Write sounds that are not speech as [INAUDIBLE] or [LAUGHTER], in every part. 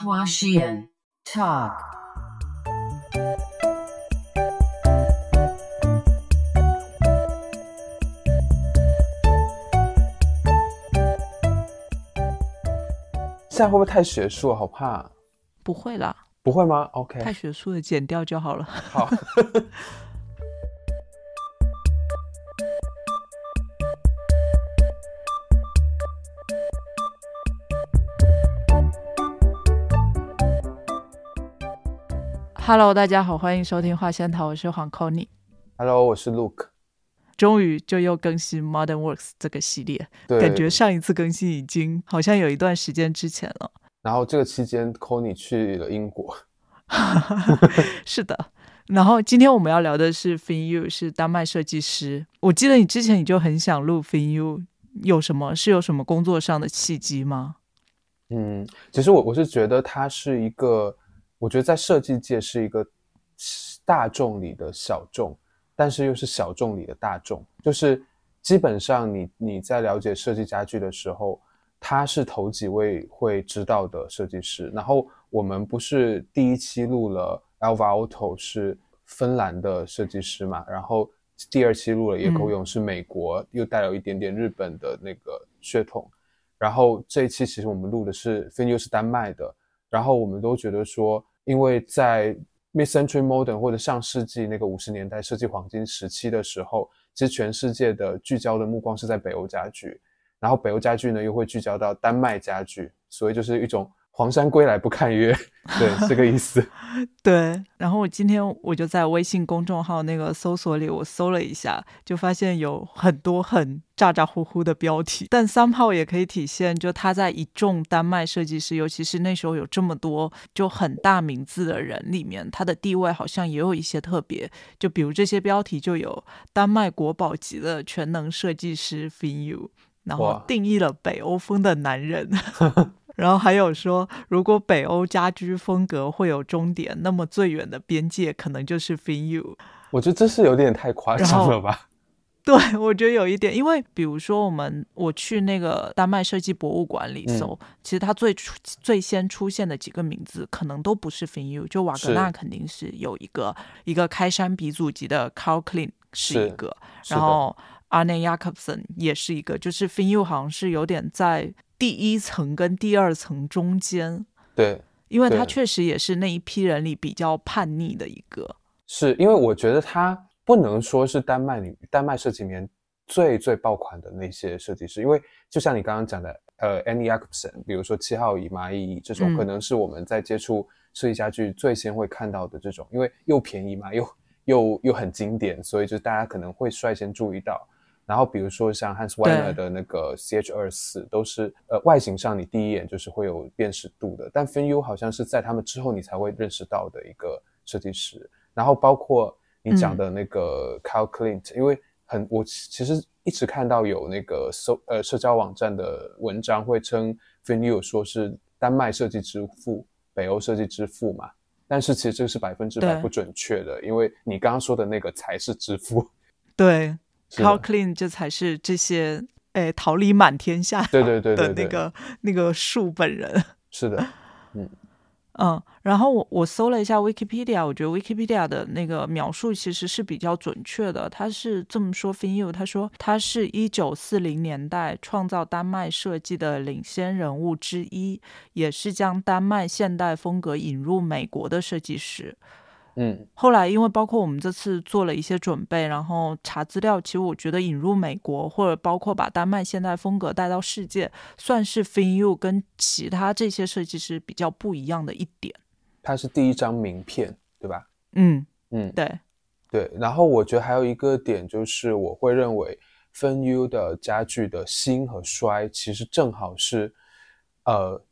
花絮 Talk。现在会不会太学术？好怕。不会啦，不会吗？OK，太学术的剪掉就好了。好。[LAUGHS] Hello，大家好，欢迎收听画仙桃，我是黄 c o n y Hello，我是 Luke。终于就又更新 Modern Works 这个系列，感觉上一次更新已经好像有一段时间之前了。然后这个期间 c o n y 去了英国。[LAUGHS] 是的，然后今天我们要聊的是 Fin Yu，是丹麦设计师。我记得你之前你就很想录 Fin Yu，有什么是有什么工作上的契机吗？嗯，其实我我是觉得他是一个，我觉得在设计界是一个大众里的小众，但是又是小众里的大众，就是基本上你你在了解设计家具的时候，他是头几位会知道的设计师。然后我们不是第一期录了 Alvar Otto 是芬兰的设计师嘛，然后第二期录了野口勇是美国，又带有一点点日本的那个血统。然后这一期其实我们录的是 Fin Yu 是丹麦的，然后我们都觉得说，因为在 Mid Century Modern 或者上世纪那个五十年代设计黄金时期的时候，其实全世界的聚焦的目光是在北欧家具，然后北欧家具呢又会聚焦到丹麦家具，所以就是一种黄山归来不看岳，[LAUGHS] 对这个意思。[LAUGHS] 对，然后我今天我就在微信公众号那个搜索里，我搜了一下，就发现有很多很咋咋呼呼的标题，但 somehow 也可以体现，就他在一众丹麦设计师，尤其是那时候有这么多就很大名字的人里面，他的地位好像也有一些特别。就比如这些标题就有丹麦国宝级的全能设计师 Fin Yu，然后定义了北欧风的男人。[LAUGHS] 然后还有说，如果北欧家居风格会有终点，那么最远的边界可能就是 Fin Yu。我觉得这是有点太夸张了吧？[LAUGHS] 对，我觉得有一点，因为比如说我们我去那个丹麦设计博物馆里搜，嗯、其实它最初最先出现的几个名字可能都不是 Fin Yu，就瓦格纳肯定是有一个一个开山鼻祖级的 Carl Klein 是一个，然后 Arne Jacobsen 也是一个，就是 Fin Yu 好像是有点在。第一层跟第二层中间，对，因为他确实也是那一批人里比较叛逆的一个。是因为我觉得他不能说是丹麦里丹麦设计里面最最爆款的那些设计师，因为就像你刚刚讲的，呃，Annie Jacobsen，比如说七号椅、蚂蚁椅这种，嗯、可能是我们在接触设计家具最先会看到的这种，因为又便宜嘛，又又又很经典，所以就大家可能会率先注意到。然后比如说像 Hans Weiner 的那个 CH 二四，都是呃外形上你第一眼就是会有辨识度的，但 Fin Yu 好像是在他们之后你才会认识到的一个设计师。然后包括你讲的那个 Carl Clint，、嗯、因为很我其实一直看到有那个搜呃社交网站的文章会称 Fin Yu 说是丹麦设计之父、北欧设计之父嘛，但是其实这个是百分之百不准确的，因为你刚刚说的那个才是之父。[LAUGHS] 对。Carl Klein 这才是这些诶桃李满天下对对对的那个那个树本人 [LAUGHS] 是的，嗯嗯，然后我我搜了一下 Wikipedia，我觉得 Wikipedia 的那个描述其实是比较准确的。他是这么说 Fin Yu，他说他是一九四零年代创造丹麦设计的领先人物之一，也是将丹麦现代风格引入美国的设计师。嗯，后来因为包括我们这次做了一些准备，然后查资料，其实我觉得引入美国或者包括把丹麦现代风格带到世界，算是 Fin Yu 跟其他这些设计师比较不一样的一点。它是第一张名片，对吧？嗯嗯，对对。然后我觉得还有一个点就是，我会认为 Fin Yu 的家具的兴和衰，其实正好是呃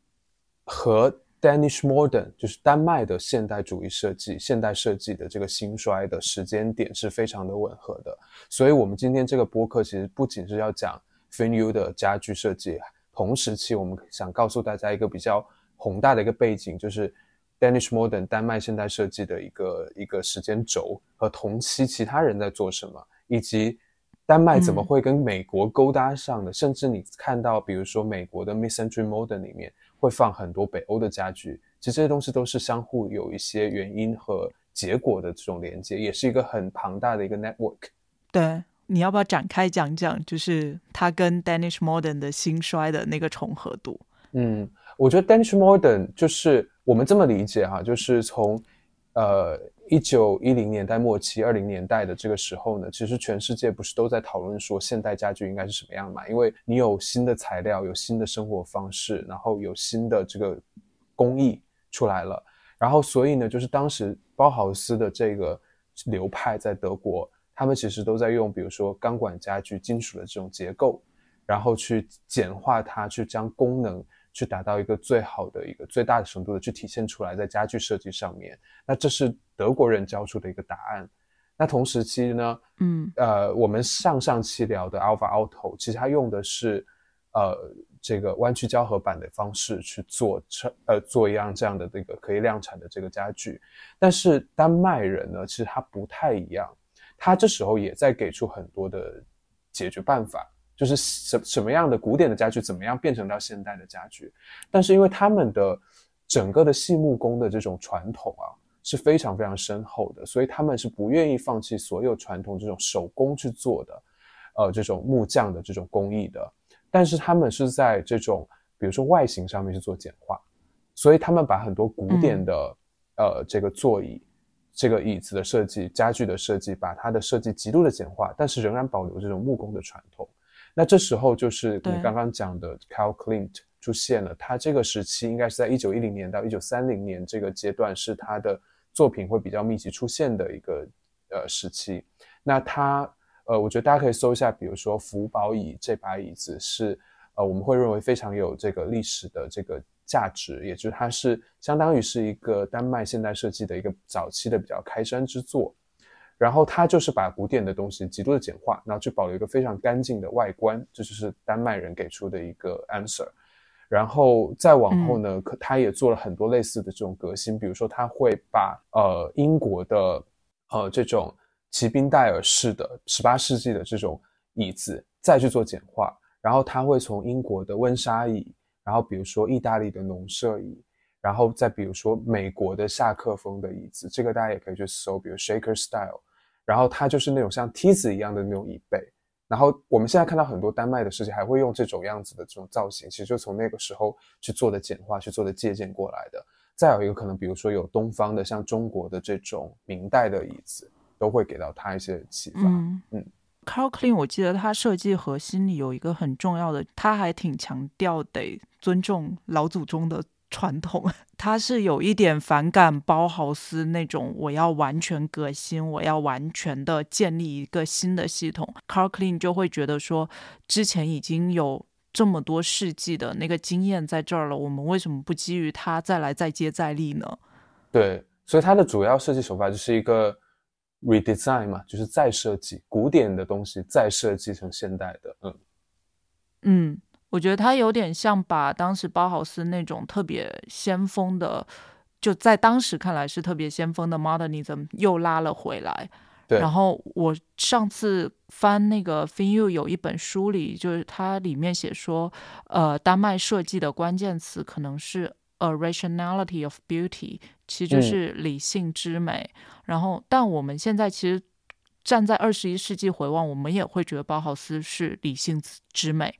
和。Danish Modern 就是丹麦的现代主义设计、现代设计的这个兴衰的时间点是非常的吻合的，所以我们今天这个播客其实不仅是要讲 Fin Yu 的家具设计，同时期我们想告诉大家一个比较宏大的一个背景，就是 Danish Modern 丹麦现代设计的一个一个时间轴和同期其他人在做什么，以及丹麦怎么会跟美国勾搭上的，甚至你看到比如说美国的 Mid Century Modern 里面。会放很多北欧的家具，其其实这些东西都是相互有一些原因和结果的这种连接，也是一个很庞大的一个 network。对，你要不要展开讲讲，就是它跟 Danish Modern 的兴衰的那个重合度？嗯，我觉得 Danish Modern 就是我们这么理解哈，就是从呃一九一零年代末期、二零年代的这个时候呢，其实全世界不是都在讨论说现代家具应该是什么样嘛？因为你有新的材料，有新的生活方式，然后有新的这个工艺出来了，然后所以呢，就是当时包豪斯的这个流派在德国，他们其实都在用，比如说钢管家具、金属的这种结构，然后去简化它，去将功能。去达到一个最好的一个最大的程度的去体现出来，在家具设计上面，那这是德国人交出的一个答案。那同时期呢，嗯，呃，我们上上期聊的 Alpha Auto，其实它用的是呃这个弯曲胶合板的方式去做成呃做一样这样的这个可以量产的这个家具。但是丹麦人呢，其实他不太一样，他这时候也在给出很多的解决办法。就是什什么样的古典的家具，怎么样变成到现代的家具？但是因为他们的整个的细木工的这种传统啊，是非常非常深厚的，所以他们是不愿意放弃所有传统这种手工去做的，呃，这种木匠的这种工艺的。但是他们是在这种比如说外形上面去做简化，所以他们把很多古典的呃这个座椅、这个椅子的设计、家具的设计，把它的设计极度的简化，但是仍然保留这种木工的传统。那这时候就是你刚刚讲的 Carl Clint 出现了，他这个时期应该是在一九一零年到一九三零年这个阶段，是他的作品会比较密集出现的一个呃时期。那他呃，我觉得大家可以搜一下，比如说福宝椅这把椅子是呃，我们会认为非常有这个历史的这个价值，也就是它是相当于是一个丹麦现代设计的一个早期的比较开山之作。然后他就是把古典的东西极度的简化，然后去保留一个非常干净的外观，这就是丹麦人给出的一个 answer。然后再往后呢，可他也做了很多类似的这种革新，比如说他会把呃英国的呃这种骑兵戴尔式的十八世纪的这种椅子再去做简化，然后他会从英国的温莎椅，然后比如说意大利的农舍椅。然后再比如说美国的夏克风的椅子，这个大家也可以去搜，比如 Shaker Style，然后它就是那种像梯子一样的那种椅背。然后我们现在看到很多丹麦的设计还会用这种样子的这种造型，其实就从那个时候去做的简化，去做的借鉴过来的。再有一个可能，比如说有东方的，像中国的这种明代的椅子，都会给到他一些启发。嗯嗯，Carl Klein，我记得他设计核心里有一个很重要的，他还挺强调得尊重老祖宗的。传统，[LAUGHS] 他是有一点反感包豪斯那种，我要完全革新，我要完全的建立一个新的系统。Carl Klein 就会觉得说，之前已经有这么多世纪的那个经验在这儿了，我们为什么不基于它再来再接再厉呢？对，所以它的主要设计手法就是一个 redesign 嘛，就是再设计古典的东西，再设计成现代的。嗯嗯。我觉得他有点像把当时包豪斯那种特别先锋的，就在当时看来是特别先锋的 modernism 又拉了回来。对。然后我上次翻那个 Finu 有一本书里，就是它里面写说，呃，丹麦设计的关键词可能是 a rationality of beauty，其实就是理性之美。然后，但我们现在其实站在二十一世纪回望，我们也会觉得包豪斯是理性之美。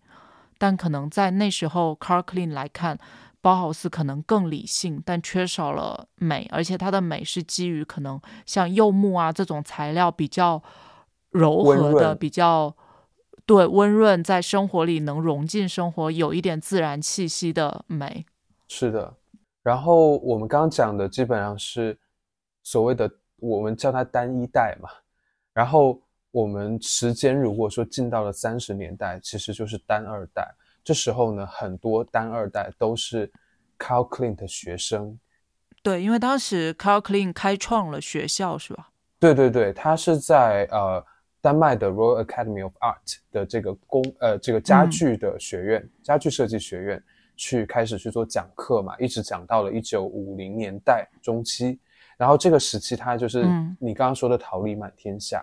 但可能在那时候，Carl Klein 来看，包豪斯可能更理性，但缺少了美，而且它的美是基于可能像柚木啊这种材料比较柔和的、比较对温润，在生活里能融进生活，有一点自然气息的美。是的，然后我们刚刚讲的基本上是所谓的我们叫它单一代嘛，然后。我们时间如果说进到了三十年代，其实就是单二代。这时候呢，很多单二代都是 Carl Klein 的学生。对，因为当时 Carl Klein 开创了学校，是吧？对对对，他是在呃丹麦的 Royal Academy of Art 的这个工呃这个家具的学院，家具设计学院去开始去做讲课嘛，一直讲到了一九五零年代中期。然后这个时期，他就是你刚刚说的桃李满天下。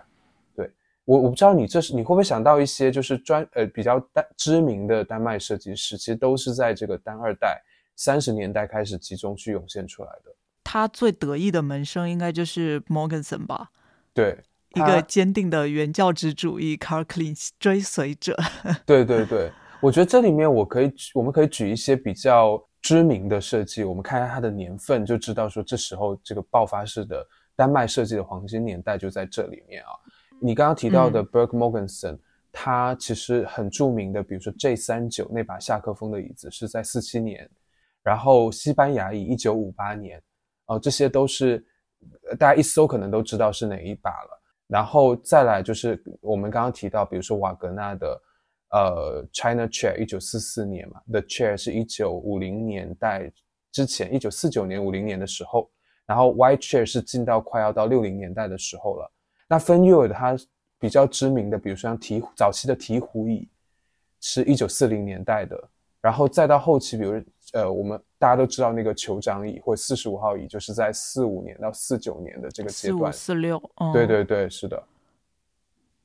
我我不知道你这是你会不会想到一些就是专呃比较单知名的丹麦设计师，其实都是在这个单二代三十年代开始集中去涌现出来的。他最得意的门生应该就是 Morganson 吧？对，一个坚定的原教旨主义 Carl Klink 追随者。[LAUGHS] 对对对，我觉得这里面我可以举，我们可以举一些比较知名的设计，我们看一下它的年份，就知道说这时候这个爆发式的丹麦设计的黄金年代就在这里面啊。你刚刚提到的 Berg Morgensen，、他其实很著名的，比如说 J 三九那把夏克风的椅子是在四七年，然后西班牙椅一九五八年，哦、这些都是呃大家一搜可能都知道是哪一把了。然后再来就是我们刚刚提到，比如说瓦格纳的呃 China Chair 一九四四年嘛，The Chair 是一九五零年代之前，一九四九年五零年的时候，然后 White Chair 是进到快要到六零年代的时候了。那分右的它比较知名的，比如说像提早期的提壶椅，是一九四零年代的，然后再到后期，比如呃我们大家都知道那个酋长椅或四十五号椅，就是在四五年到四九年的这个阶四五段。四六，嗯，对对对，是的。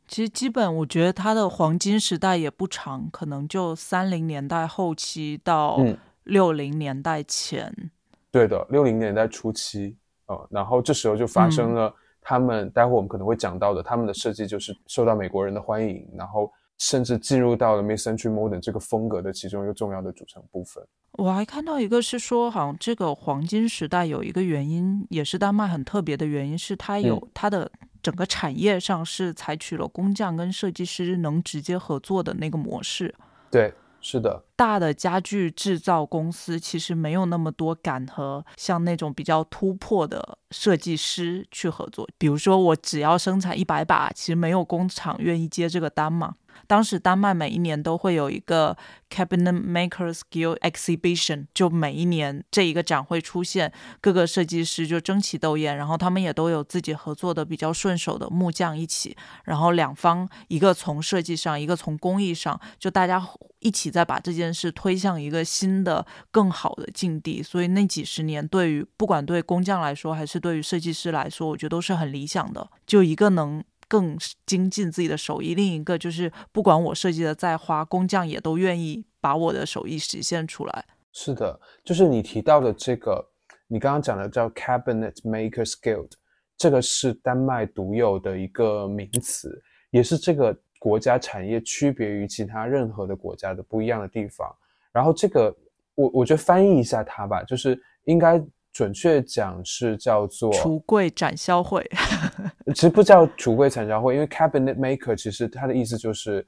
其实基本我觉得它的黄金时代也不长，可能就三零年代后期到嗯六零年代前。对的，六零年代初期，呃，然后这时候就发生了他们，待会我们可能会讲到的，他们的设计就是受到美国人的欢迎，然后甚至进入到了 Mid-century Modern 这个风格的其中一个重要的组成部分。我还看到一个是说，好像这个黄金时代有一个原因，也是丹麦很特别的原因，是它有、嗯它的整个产业上是采取了工匠跟设计师能直接合作的那个模式。对，是的，大的家具制造公司其实没有那么多敢和像那种比较突破的设计师去合作。比如说，我只要生产一百把，其实没有工厂愿意接这个单嘛。当时丹麦每一年都会有一个 Cabinet Makers Guild Exhibition，就每一年这一个展会出现，各个设计师就争奇斗艳，然后他们也都有自己合作的比较顺手的木匠一起，然后两方一个从设计上，一个从工艺上，就大家一起再把这件事推向一个新的、更好的境地。所以那几十年，对于不管对工匠来说，还是对于设计师来说，我觉得都是很理想的。就一个能更精进自己的手艺，另一个就是不管我设计的再花，工匠也都愿意把我的手艺实现出来。是的，就是你提到的这个，你刚刚讲的叫 Cabinet Makers Guild，这个是丹麦独有的一个名词，也是这个国家产业区别于其他任何的国家的不一样的地方。然后这个，我我觉得翻译一下它吧，就是应该准确讲是叫做，橱柜展销会，[LAUGHS] 其实不叫橱柜展销会，因为 Cabinet Maker 其实它的意思就是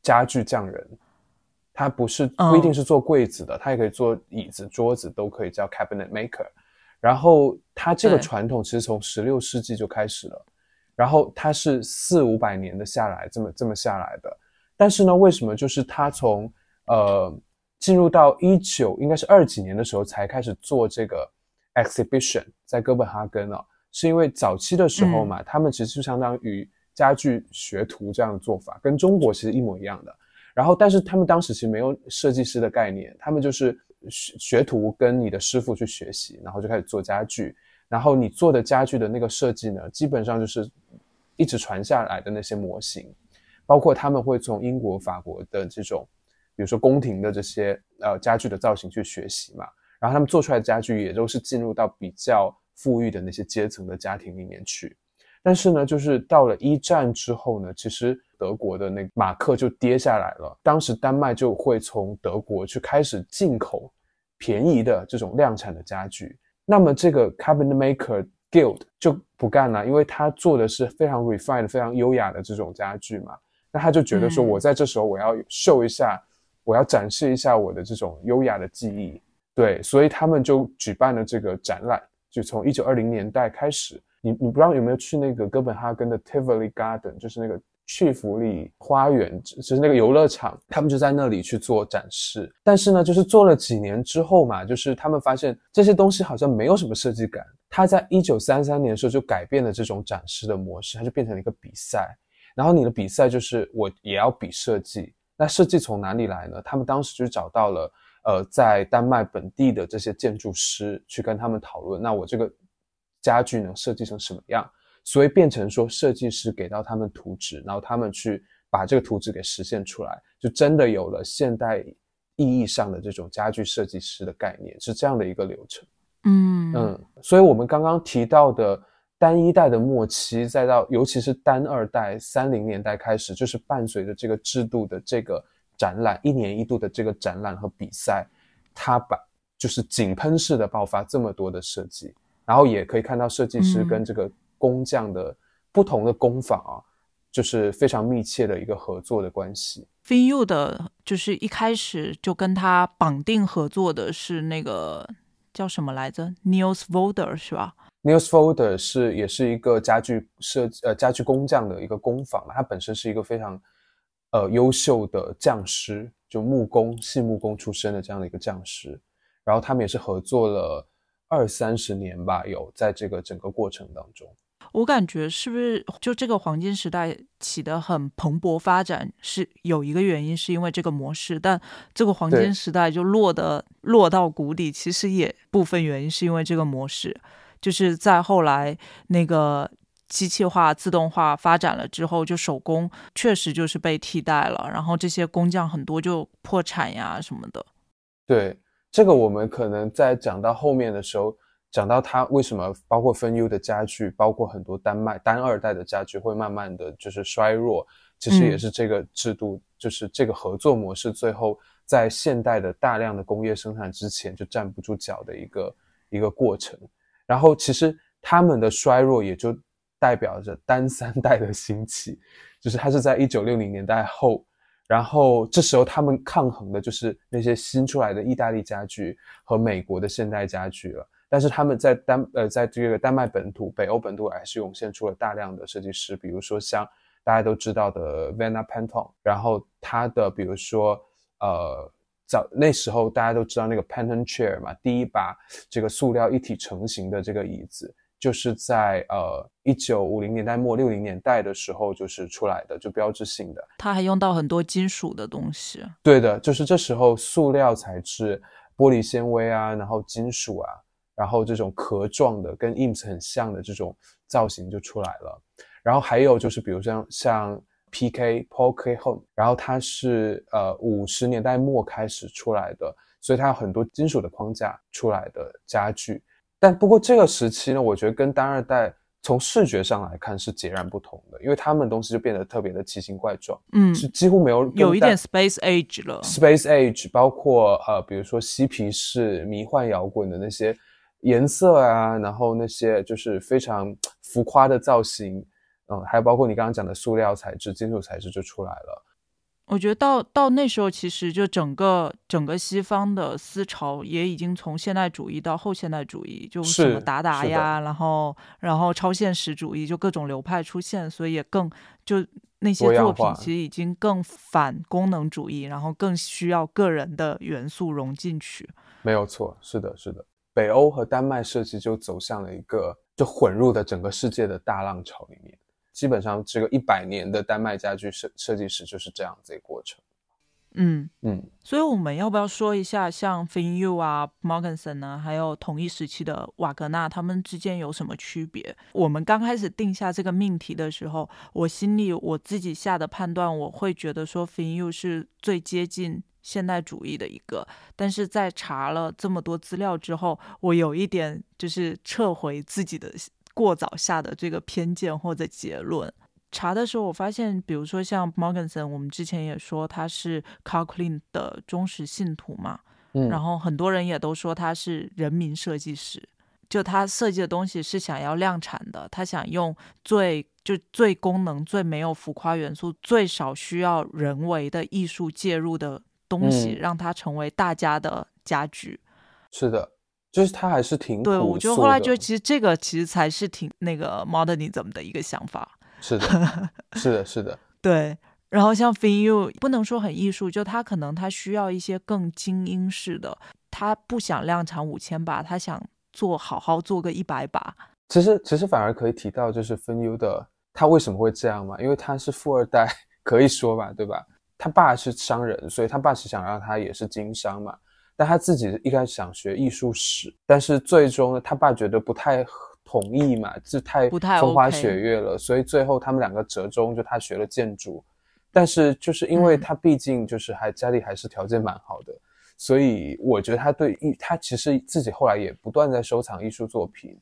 家具匠人。它不是不一定是做柜子的，它也可以做椅子、桌子，都可以叫 cabinet maker。然后它这个传统其实从十六世纪就开始了，然后它是四五百年的下来，这么这么下来的。但是呢，为什么就是它从呃进入到一九应该是二几年的时候才开始做这个 exhibition，在哥本哈根哦，是因为早期的时候嘛，他们其实就相当于家具学徒这样的做法，跟中国其实一模一样的。然后，但是他们当时其实没有设计师的概念，他们就是学学徒跟你的师傅去学习，然后就开始做家具。然后你做的家具的那个设计呢，基本上就是一直传下来的那些模型，包括他们会从英国、法国的这种，比如说宫廷的这些呃家具的造型去学习嘛。然后他们做出来的家具也都是进入到比较富裕的那些阶层的家庭里面去。但是呢，就是到了一战之后呢，其实德国的那个马克就跌下来了。当时丹麦就会从德国去开始进口便宜的这种量产的家具。那么这个 Cabinet Maker Guild 就不干了，因为他做的是非常 refined、非常优雅的这种家具嘛。那他就觉得说，嗯我在这时候我要秀一下，我要展示一下我的这种优雅的技艺。对，所以他们就举办了这个展览，就从一九二零年代开始。你你不知道有没有去那个哥本哈根的 Tivoli Garden，就是那个去福利花园，就是那个游乐场，他们就在那里去做展示。但是呢，就是做了几年之后嘛，就是他们发现这些东西好像没有什么设计感。他在一九三三年的时候就改变了这种展示的模式，它就变成了一个比赛。然后你的比赛就是我也要比设计，那设计从哪里来呢？他们当时就找到了呃，在丹麦本地的这些建筑师去跟他们讨论，那我这个家具能设计成什么样？所以变成说设计师给到他们图纸，然后他们去把这个图纸给实现出来，就真的有了现代意义上的这种家具设计师的概念，是这样的一个流程。嗯嗯，所以我们刚刚提到的单一代的末期，再到尤其是单二代三零年代开始，就是伴随着这个制度的这个展览，一年一度的这个展览和比赛，它把就是井喷式的爆发这么多的设计，然后也可以看到设计师嗯跟这个工匠的不同的工坊啊，就是非常密切的一个合作的关系。FinU 的，就是一开始就跟他绑定合作的是那个叫什么来着，Niels Volder 是吧？Niels Folder 是也是一个家具设计呃家具工匠的一个工坊嘛，他本身是一个非常呃优秀的匠师，就木工细木工出身的这样的一个匠师，然后他们也是合作了二三十年吧，有在这个整个过程当中，我感觉是不是就这个黄金时代起得很蓬勃发展，是有一个原因是因为这个模式，但这个黄金时代就落得落到谷底，其实也部分原因是因为这个模式，就是在后来那个机器化、自动化发展了之后，就手工确实就是被替代了，然后这些工匠很多就破产呀什么的。对这个我们可能在讲到后面的时候。讲到它为什么包括分 U 的家具，包括很多丹麦单二代的家具会慢慢的就是衰弱，其实也嗯是这个制度，就是这个合作模式，最后在现代的大量的工业生产之前就站不住脚的一个一个过程。然后其实他们的衰弱也就代表着单三代的兴起，就是它是在一九六零年代后，然后这时候他们抗衡的就是那些新出来的意大利家具和美国的现代家具了。但是他们在丹呃，在这个丹麦本土、北欧本土还是涌现出了大量的设计师，比如说像大家都知道的 Vanna Panton，然后他的比如说呃，早那时候大家都知道那个 Panton Chair 嘛，第一把这个塑料一体成型的这个椅子，就是在呃一九五零年代末六零年代的时候就是出来的，就标志性的。它还用到很多金属的东西。对的，就是这时候塑料材质、玻璃纤维啊，然后金属啊，然后这种壳状的跟 IMS 很像的这种造型就出来了。然后还有就是，比如像像 PK Paul K Home，然后它是呃五十年代末开始出来的，所以它有很多金属的框架出来的家具。但不过这个时期呢，我觉得跟单二代从视觉上来看是截然不同的，因为他们东西就变得特别的奇形怪状，嗯，是几乎没有有一点 Space Age 了。Space Age，包括呃，比如说嬉皮士、迷幻摇滚的那些颜色啊，然后那些就是非常浮夸的造型，嗯，还有包括你刚刚讲的塑料材质、金属材质就出来了。我觉得到到那时候，其实就整个整个西方的思潮也已经从现代主义到后现代主义，就什么达达呀，然后然后超现实主义，就各种流派出现，所以也更就那些作品其实已经更反功能主义，然后更需要个人的元素融进去。没有错，是的，是的。北欧和丹麦设计就走向了一个就混入的整个世界的大浪潮里面。基本上，这个一百年的丹麦家具设设计师就是这样子一个过程。嗯，嗯，所以我们要不要说一下，像 FinU 啊、Morganson 呢，还有同一时期的瓦格纳，他们之间有什么区别？我们刚开始定下这个命题的时候，我心里我自己下的判断，我会觉得说 FinU 是最接近现代主义的一个，但是在查了这么多资料之后，我有一点就是撤回自己的过早下的这个偏见或者结论。查的时候，我发现，比如说像 Morganson，我们之前也说他是 Carl Klein 的忠实信徒嘛，嗯然后很多人也都说他是人民设计师，就他设计的东西是想要量产的，他想用最就最功能、最没有浮夸元素、最少需要人为的艺术介入的东西，嗯让它成为大家的家具。是的，就是他还是挺对，我就素的后来觉得，其实这个其实才是挺那个 modernism 的一个想法。[LAUGHS] 是的，是的，是的，[LAUGHS] 对，然后像 FinU 不能说很艺术，就他可能他需要一些更精英式的，他不想量产五千把，他想做好好做个一百把。其实其实反而可以提到，就是分 U 的他为什么会这样嘛？因为他是富二代，可以说吧，对吧？他爸是商人，所以他爸是想让他也是经商嘛。但他自己一开始想学艺术史，但是最终呢，他爸觉得不太同意嘛，这太风花雪月了，所以最后他们两个折中，就他学了建筑，但是就是因为嗯。他毕竟就是还家里还是条件蛮好的，所以我觉得他对艺，他其实自己后来也不断在收藏艺术作品，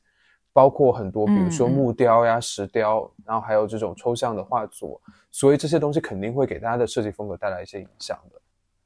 包括很多，比如说木雕呀、石雕，然后还有这种抽象的画作，所以这些东西肯定会给大家的设计风格带来一些影响的。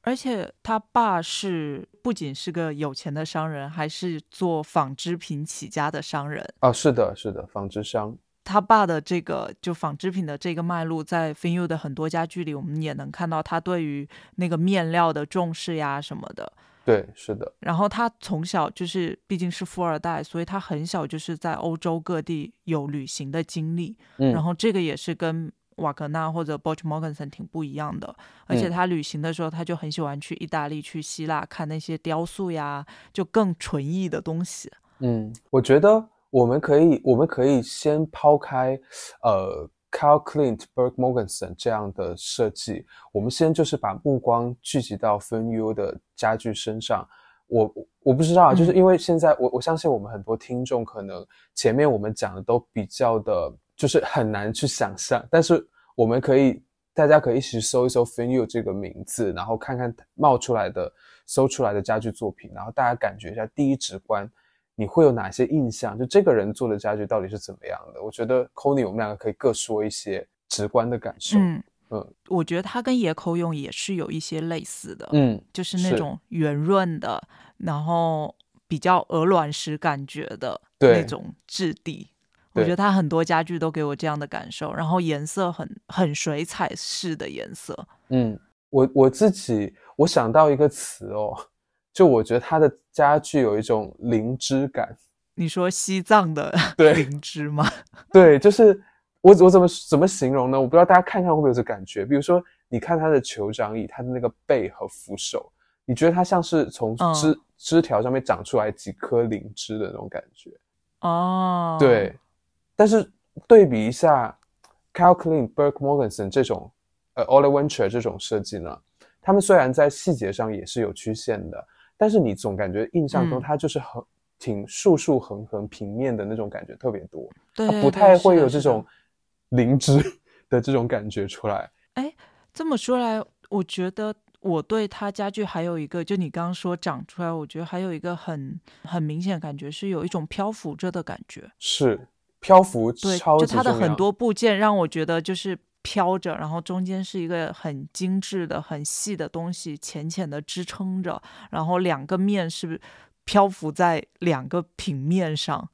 而且他爸是不仅是个有钱的商人，还是做纺织品起家的商人。哦，是的，是的，纺织商，他爸的这个就纺织品的这个脉络，在 FinU 的很多家具里，我们也能看到他对于那个面料的重视呀什么的。对，是的，然后他从小就是毕竟是富二代，所以他很小就是在欧洲各地有旅行的经历。嗯，然后这个也是跟瓦格纳或者 Boch Morgensen 挺不一样的，而且嗯他旅行的时候，他就很喜欢去意大利、去希腊看那些雕塑呀，就更纯艺的东西。嗯，我觉得我们可以，我们可以先抛开，呃，Carl Clint、Berg Morgensen 这样的设计，我们先就是把目光聚集到 FNU 的家具身上。我我不知道啊，就是嗯因为现在我我相信我们很多听众可能前面我们讲的都比较的，就是很难去想象，但是我们可以大家可以一起搜一搜 FNU 这个名字，然后看看冒出来的搜出来的家具作品，然后大家感觉一下第一直观。你会有哪些印象？就这个人做的家具到底是怎么样的？我觉得 c o n y 我们两个可以各说一些直观的感受。嗯嗯我觉得它跟野口勇也是有一些类似的，嗯就是那种圆润的，然后比较鹅卵石感觉的那种质地。我觉得它很多家具都给我这样的感受，然后颜色很很水彩式的颜色。嗯，我我自己我想到一个词哦，就我觉得它的家具有一种灵芝感。你说西藏的对 [LAUGHS] 灵芝吗？[LAUGHS] 对，就是我我怎么怎么形容呢？我不知道大家看看会不会有这感觉。比如说，你看它的酋长椅，它的那个背和扶手，你觉得它像是从嗯枝、枝条上面长出来几颗灵芝的那种感觉。哦，对，但是对比一下 Cal Klein、Burke Morganson 这种呃 Ole Venture 这种设计呢，他们虽然在细节上也是有曲线的，但是你总感觉印象中嗯它就是很、挺竖竖横横平面的那种感觉特别多，对，它不太会有这种灵芝 [LAUGHS] 的这种感觉出来。哎这么说来，我觉得我对他家具还有一个，就你刚刚说长出来，我觉得还有一个很很明显的感觉，是有一种漂浮着的感觉。是漂浮对，超就它的很多部件让我觉得就是飘着，然后中间是一个很精致的、很细的东西，浅浅的支撑着，然后两个面是漂浮在两个平面上。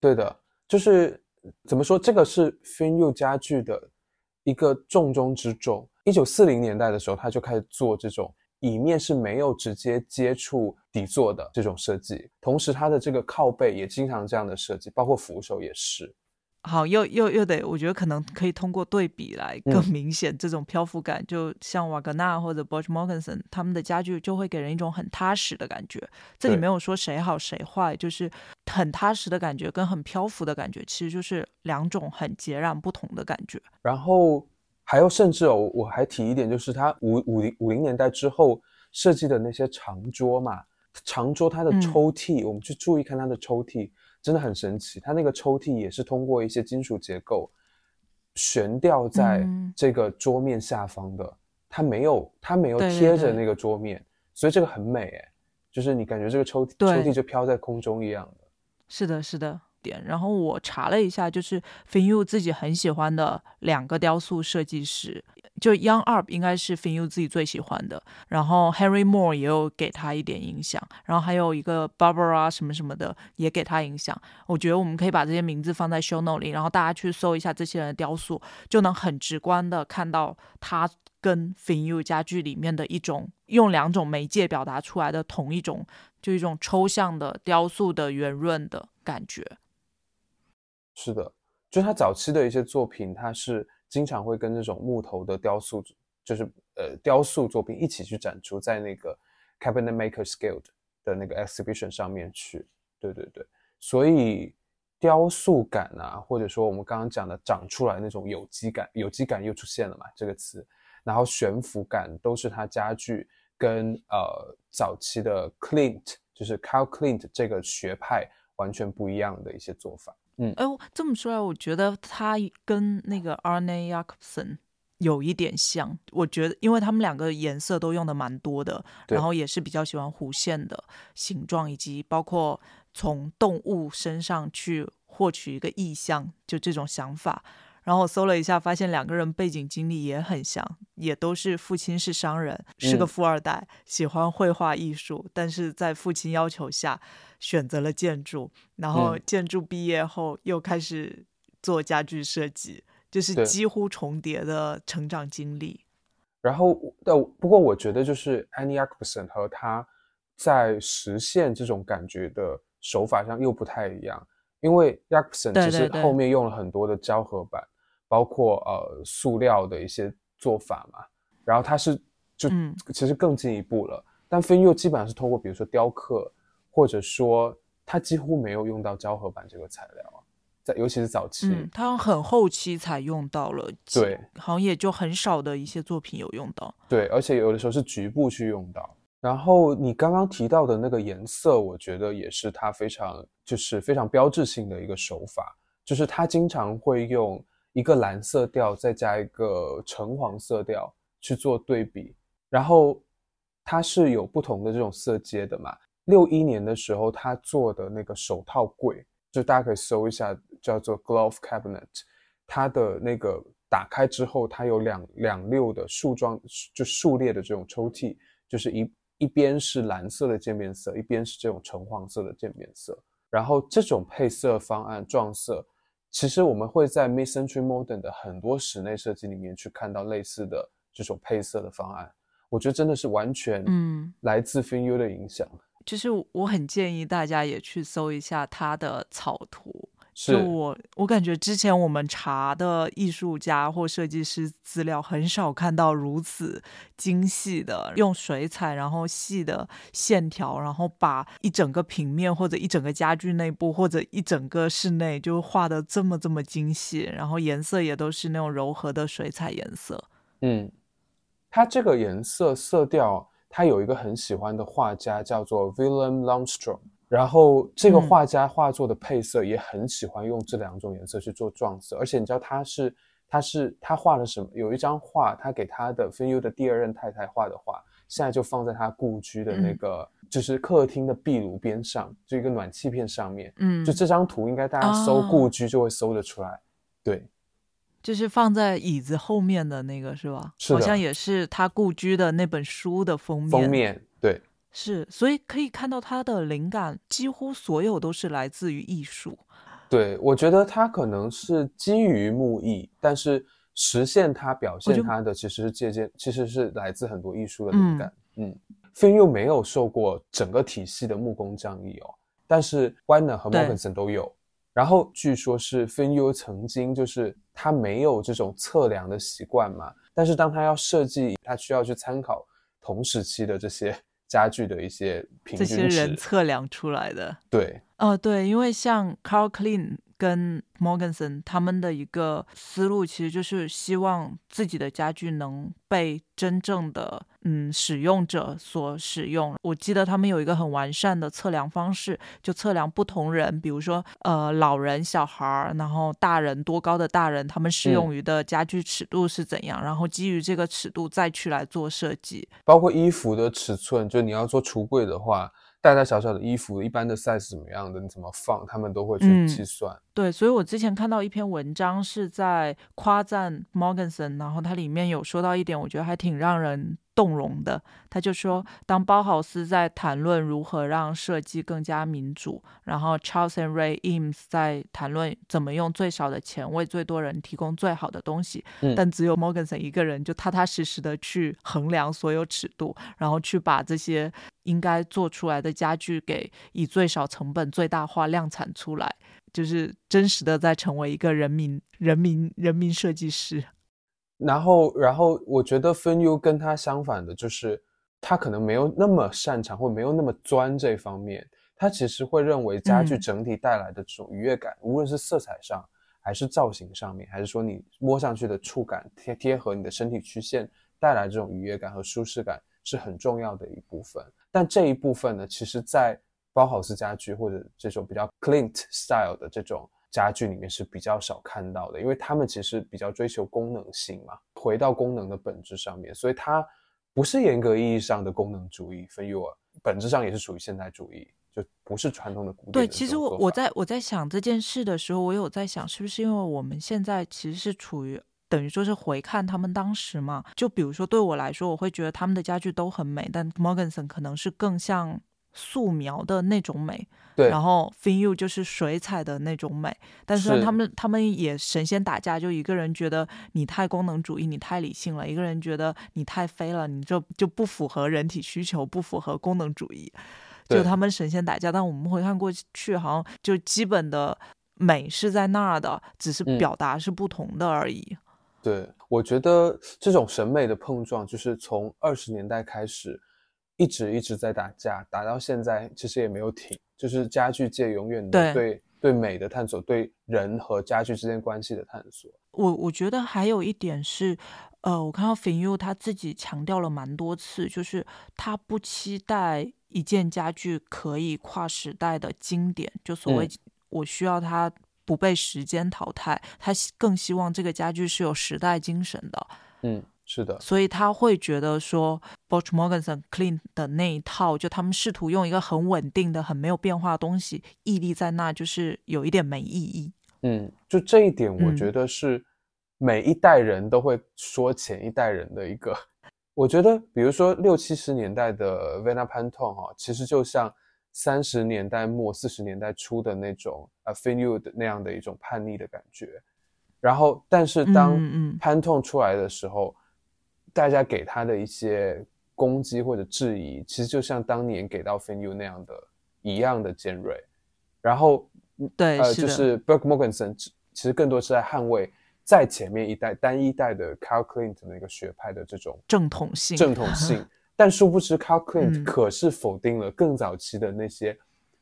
对的，就是怎么说，这个是 FinU 家具的一个重中之重。一九四零年代的时候，他就开始做这种椅面是没有直接接触底座的这种设计，同时它的这个靠背也经常这样的设计，包括扶手也是。好，又又又得，我觉得可能可以通过对比来更嗯明显这种漂浮感。就像瓦格纳或者 Boch Morgensen 他们的家具，就会给人一种很踏实的感觉。这里对没有说谁好谁坏，就是很踏实的感觉跟很漂浮的感觉，其实就是两种很截然不同的感觉。然后还有甚至哦，我还提一点，就是它五五零五零年代之后设计的那些长桌嘛，长桌它的嗯抽屉，我们去注意看它的抽屉，真的很神奇。它那个抽屉也是通过一些金属结构悬吊在嗯这个桌面下方的，它没有它没有贴着那个桌面，所以这个很美诶，就是你感觉这个抽屉抽屉就飘在空中一样的。是的，是的。点，然后我查了一下，就是 Finyu 自己很喜欢的两个雕塑设计师，就 Young Arp 应该是 Finyu 自己最喜欢的，然后 Henry Moore 也有给他一点影响，然后还有一个 Barbara 什么什么的也给他影响。我觉得我们可以把这些名字放在 show note 里，然后大家去搜一下这些人的雕塑，就能很直观的看到他跟 Finyu 家具里面的一种用两种媒介表达出来的同一种，就一种抽象的雕塑的圆润的感觉。是的，就他早期的一些作品，他是经常会跟这种木头的雕塑，就是呃雕塑作品一起去展出在那个 Cabinet Makers Guild 的那个 exhibition 上面去。对对对，所以雕塑感啊，或者说我们刚刚讲的长出来那种有机感，有机感又出现了嘛这个词，然后悬浮感都是他家具跟呃早期的 Clint，就是 Carl Clint 这个学派完全不一样的一些做法。哎，这么说来，我觉得他跟那个 Arne Jacobson 有一点像。我觉得，因为他们两个颜色都用的蛮多的，然后也是比较喜欢弧线的形状，以及包括从动物身上去获取一个意象，就这种想法。然后我搜了一下，发现两个人背景经历也很像，也都是父亲是商人，是个嗯。富二代，喜欢绘画艺术，但是在父亲要求下选择了建筑，然后嗯。建筑毕业后又开始做家具设计，就是几乎重叠的成长经历。然后，呃，不过我觉得就是 Annie Jacobsen 和他在实现这种感觉的手法上又不太一样，因为 Jacobsen 其实后面用了很多的胶合板，包括呃塑料的一些做法嘛，然后它是就嗯其实更进一步了，但 n u 基本上是通过比如说雕刻，或者说它几乎没有用到胶合板这个材料啊，在尤其是早期，嗯，他很后期才用到了，对，好像也就很少的一些作品有用到。对，而且有的时候是局部去用到。然后你刚刚提到的那个颜色，我觉得也是它非常就是非常标志性的一个手法，就是它经常会用一个蓝色调再加一个橙黄色调去做对比，然后它是有不同的这种色阶的嘛。六一年的时候，他做的那个手套柜，就大家可以搜一下，叫做 Glove Cabinet，它的那个打开之后，它有两两溜的竖装，就竖列的这种抽屉，就是一一边是蓝色的渐变色，一边是这种橙黄色的渐变色。然后这种配色方案撞色，其实我们会在 Mid Century Modern 的很多室内设计里面去看到类似的这种配色的方案。我觉得真的是完全嗯来自 FinU 的影响。就是我很建议大家也去搜一下他的草图。是就我，我感觉之前我们查的艺术家或设计师资料，很少看到如此精细的用水彩，然后细的线条，然后把一整个平面或者一整个家具内部或者一整个室内就画的这么这么精细，然后颜色也都是那种柔和的水彩颜色。嗯，它这个颜色色调，它有一个很喜欢的画家叫做 William Lundstrom，然后这个嗯画家画作的配色也很喜欢用这两种颜色去做撞色，而且你知道他是他是他画了什么？有一张画，他给他的 FinU 的第二任太太画的画，现在就放在他故居的那嗯个、就是客厅的壁炉边上，就一个暖气片上面。嗯，就这张图，应该大家搜故哦居就会搜得出来。对，就是放在椅子后面的那个是吧？是的好像也是他故居的那本书的封面。封面对。是，所以可以看到他的灵感几乎所有都是来自于艺术。对，我觉得他可能是基于木艺，但是实现他、表现就它的其实是借鉴，其实是来自很多艺术的灵感。嗯，菲又没有受过整个体系的木工匠艺哦，但是 Weiner 和对 Morgenson 都有。然后据说是芬优曾经就是他没有这种测量的习惯嘛，但是当他要设计，他需要去参考同时期的这些家具的一些平这均值。些人测量出来的。对，哦，对，因为像 Carl Klein 跟 Morganson 他们的一个思路，其实就是希望自己的家具能被真正的嗯使用者所使用。我记得他们有一个很完善的测量方式，就测量不同人，比如说呃老人、小孩儿，然后大人多高的大人，他们适嗯用于的家具尺度是怎样，然后基于这个尺度再去来做设计。包括衣服的尺寸，就你要做橱柜的话，大大小小的衣服，一般的 size 怎么样的，你怎么放，他们都会去嗯计算。对，所以我之前看到一篇文章是在夸赞 Morganson，然后它里面有说到一点，我觉得还挺让人动容的。他就说，当包豪斯在谈论如何让设计更加民主，然后 Charles and Ray Eames 在谈论怎么用最少的钱为最多人提供最好的东西，嗯但只有 Morganson 一个人就踏踏实实的去衡量所有尺度，然后去把这些应该做出来的家具给以最少成本最大化量产出来。就是真实的在成为一个人民、人民、人民设计师。然后，然后我觉得分优跟他相反的就是，他可能没有那么擅长，或没有那么钻这方面。他其实会认为家具嗯整体带来的这种愉悦感，无论是色彩上，还是造型上面，还是说你摸上去的触感贴贴合你的身体曲线带来这种愉悦感和舒适感，是很重要的一部分。但这一部分呢，其实在包豪斯家具或者这种比较 Clint style 的这种家具里面是比较少看到的，因为他们其实比较追求功能性嘛，回到功能的本质上面，所以它不是严格意义上的功能主义 f e u 本质上也是属于现代主义，就不是传统的古典对，其实我我在我在想这件事的时候，我有在想，是不是因为我们现在其实是处于等于说是回看他们当时嘛？就比如说对我来说，我会觉得他们的家具都很美，但 Morganson 可能是更像素描的那种美，对，然后 Fin You 就是水彩的那种美。但是他们他们也神仙打架，就一个人觉得你太功能主义，你太理性了；一个人觉得你太飞了，你就就不符合人体需求，不符合功能主义。就他们神仙打架，但我们回看过去，好像就基本的美是在那儿的，只是嗯表达是不同的而已。对，我觉得这种审美的碰撞，就是从二十年代开始，一直一直在打架，打到现在其实也没有停。就是家具界永远的对对对美的探索，对人和家具之间关系的探索。我我觉得还有一点是，呃，我看到 Fin You 他自己强调了蛮多次，就是他不期待一件家具可以跨时代的经典，就所谓嗯我需要它不被时间淘汰，他更希望这个家具是有时代精神的。嗯，是的，所以他会觉得说 b o c h Morganson Clean 的那一套，就他们试图用一个很稳定的、很没有变化的东西屹立在那，就是有一点没意义。嗯，就这一点，我嗯觉得是每一代人都会说前一代人的一个。我觉得，比如说六七十年代的 Vena Pantone 哈，其实就像三十年代末四十年代初的那种呃 f i n u 的那样的一种叛逆的感觉。然后，但是当 Pantone 出来的时候，大家给他的一些攻击或者质疑，其实就像当年给到 f i n u 那样的一样的尖锐。然后对，呃，是，就是 Burke Morganson 其其实更多是在捍卫在前面一代单一代的 Carl Clint 那个学派的这种正统性，正统性，[LAUGHS] 但殊不知 Carl Clint 嗯可是否定了更早期的那些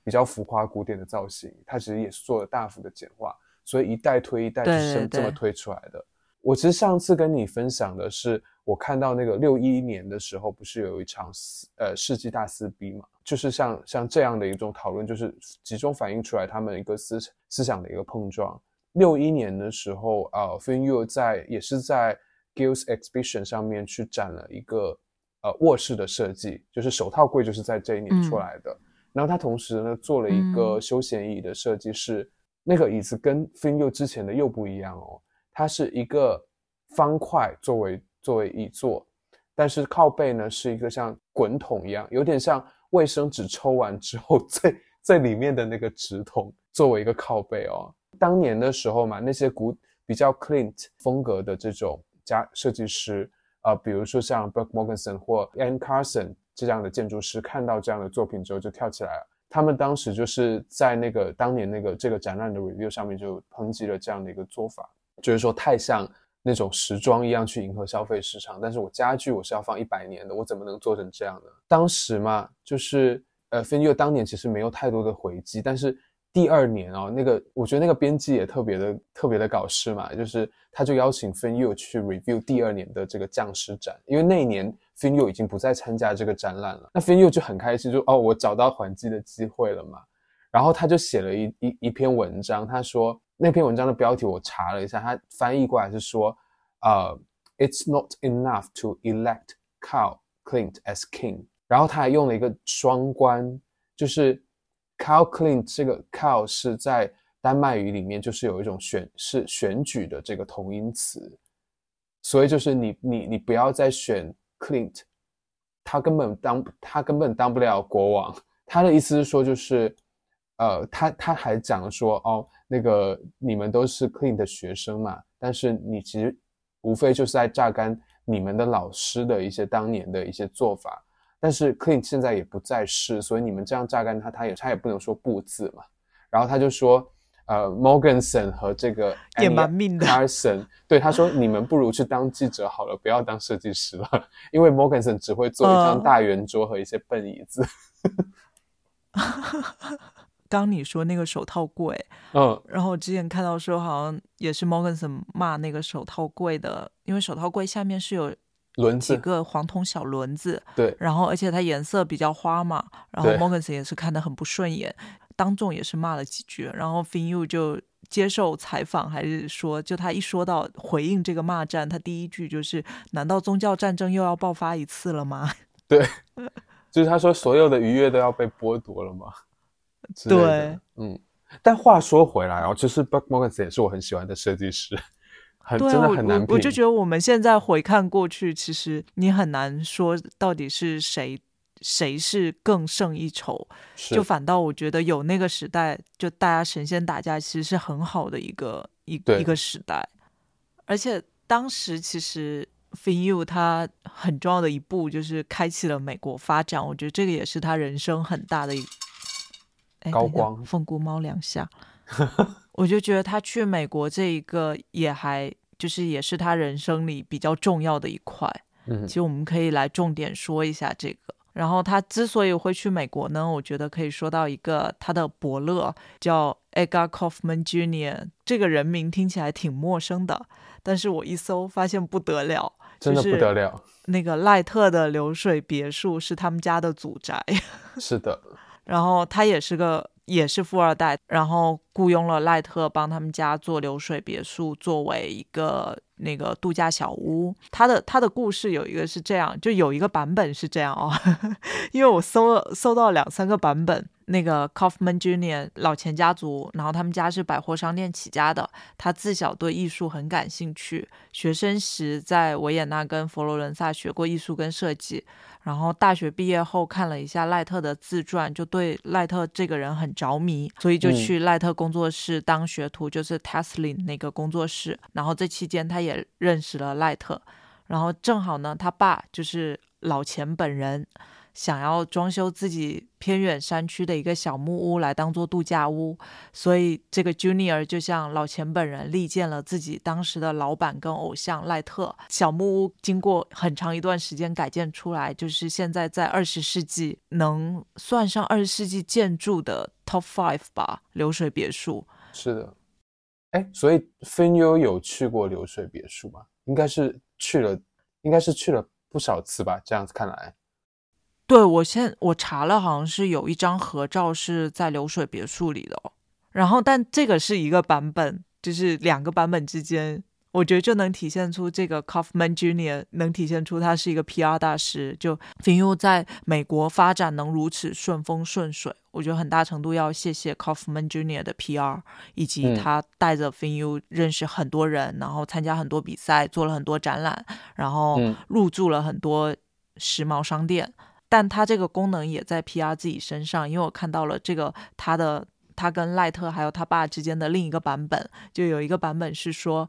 比较浮夸古典的造型，他其实也是做了大幅的简化，所以一代推一代就是这么推出来的。我其实上次跟你分享的是，我看到那个六一年的时候，不是有一场撕呃世纪大撕逼嘛？就是像像这样的一种讨论，就是集中反映出来他们一个思思想的一个碰撞。六一年的时候，呃 f i n u 在也是在 Gills Exhibition 上面去展了一个呃卧室的设计，就是手套柜就是在这一年出嗯来的。然后他同时呢做了一个嗯休闲椅的设计，是那个椅子跟 f i n u 之前的又不一样哦。它是一个方块作为作为椅座，但是靠背呢是一个像滚筒一样，有点像卫生纸抽完之后 [LAUGHS] 最最里面的那个纸筒作为一个靠背哦。当年的时候嘛，那些古比较 Clint 风格的这种家设计师，呃，比如说像 b u r k Morganson 或 Ann Carson 这样的建筑师，看到这样的作品之后就跳起来了。他们当时就是在那个当年那个这个展览的 review 上面就抨击了这样的一个做法。就是说太像那种时装一样去迎合消费市场，但是我家具我是要放一百年的，我怎么能做成这样呢？当时嘛，就是呃 f i n u 当年其实没有太多的回击，但是第二年哦，那个我觉得那个编辑也特别的特别的搞事嘛，就是他就邀请 f i n u 去 review 第二年的这个匠师展，因为那一年 f i n u 已经不再参加这个展览了，那 f i n u 就很开心，就哦我找到还击的机会了嘛，然后他就写了一一一篇文章，他说。那篇文章的标题我查了一下，它翻译过来是说，呃、，It's not enough to elect Carl Clint as king。然后他还用了一个双关，就是 Carl Clint 这个 Carl 是在丹麦语里面就是有一种选是选举的这个同音词，所以就是你你你不要再选 Clint，他根本当他根本当不了国王。他的意思是说就是。呃，他他还讲说，哦，那个你们都是 Clean 的学生嘛，但是你其实无非就是在榨干你们的老师的一些当年的一些做法，但是 Clean 现在也不在世，所以你们这样榨干他，他也他也不能说不字嘛。然后他就说，呃，Morganson 和这个也蛮命的 Carson，对他说，你们不如去当记者好了，不要当设计师了，[LAUGHS] 因为 Morganson 只会做一张嗯大圆桌和一些笨椅子。[LAUGHS] 刚你说那个手套柜，嗯，然后我之前看到说好像也是 Morganson 骂那个手套柜的，因为手套柜下面是有几轮子，几个黄铜小轮子，对，然后而且它颜色比较花嘛，然后对 Morganson 也是看得很不顺眼，当众也是骂了几句，然后 Fin Yu 就接受采访，还是说就他一说到回应这个骂战，他第一句就是：“难道宗教战争又要爆发一次了吗？” [LAUGHS] 对，就是他说所有的愉悦都要被剥夺了吗？对，嗯。但话说回来哦，就是 Buck Morgan 也是我很喜欢的设计师，很对真的很难评。我我就觉得我们现在回看过去，其实你很难说到底是谁谁是更胜一筹。就反倒我觉得有那个时代，就大家神仙打架，其实是很好的一个一对一个时代。而且当时其实 Fin You 他很重要的一步就是开启了美国发展，我觉得这个也是他人生很大的一高光凤姑猫两下，[LAUGHS] 我就觉得他去美国这一个也还就是也是他人生里比较重要的一块。嗯其实我们可以来重点说一下这个。然后他之所以会去美国呢，我觉得可以说到一个他的伯乐叫 Edgar Kaufman Jr. 这个人名听起来挺陌生的，但是我一搜发现不得了，真的不得了。了。那个赖特的流水别墅是他们家的祖宅，[LAUGHS] 是的，然后他也是个也是富二代，然后雇佣了赖特帮他们家做流水别墅，作为一个那个度假小屋。他的他的故事有一个是这样，就有一个版本是这样哦，[LAUGHS] 因为我搜了搜到两三个版本。那个 Kaufman Jr. 老钱家族，然后他们家是百货商店起家的。他自小对艺术很感兴趣，学生时在维也纳跟佛罗伦萨学过艺术跟设计。然后大学毕业后看了一下赖特的自传，就对赖特这个人很着迷，所以就嗯去赖特工作室当学徒，就是 Teslin 那个工作室。然后这期间他也认识了赖特，然后正好呢，他爸就是老钱本人。想要装修自己偏远山区的一个小木屋来当做度假屋，所以这个 Junior 就像老钱本人力荐了自己当时的老板跟偶像赖特。小木屋经过很长一段时间改建出来，就是现在在二十世纪能算上二十世纪建筑的 Top Five 吧，流水别墅。是的。哎，所以芬妞有去过流水别墅吗？应该是去了，应该是去了不少次吧。这样子看来，对我现我查了，好像是有一张合照是在流水别墅里的哦。然后，但这个是一个版本，就是两个版本之间，我觉得就能体现出这个 Kaufman Jr. 能体现出他是一个 PR 大师。就 f i n u 在美国发展能如此顺风顺水，我觉得很大程度要谢谢 Kaufman Junior 的 PR，以及嗯他带着 f i n u 认识很多人，然后参加很多比赛，做了很多展览，然后嗯入驻了很多时髦商店。但它这个功能也在 PR 自己身上，因为我看到了这个他的他跟赖特还有他爸之间的另一个版本，就有一个版本是说，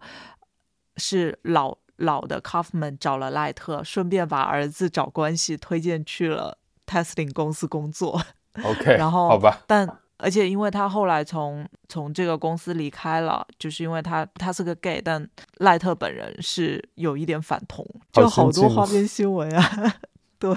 是老老的 Kaufman 找了赖特，顺便把儿子找关系推荐去了 Testing 公司工作，OK，[LAUGHS] 然后好吧，但而且因为他后来从从这个公司离开了，就是因为他他是个 gay，但赖特本人是有一点反同，就好多花边新闻啊，[LAUGHS] 对。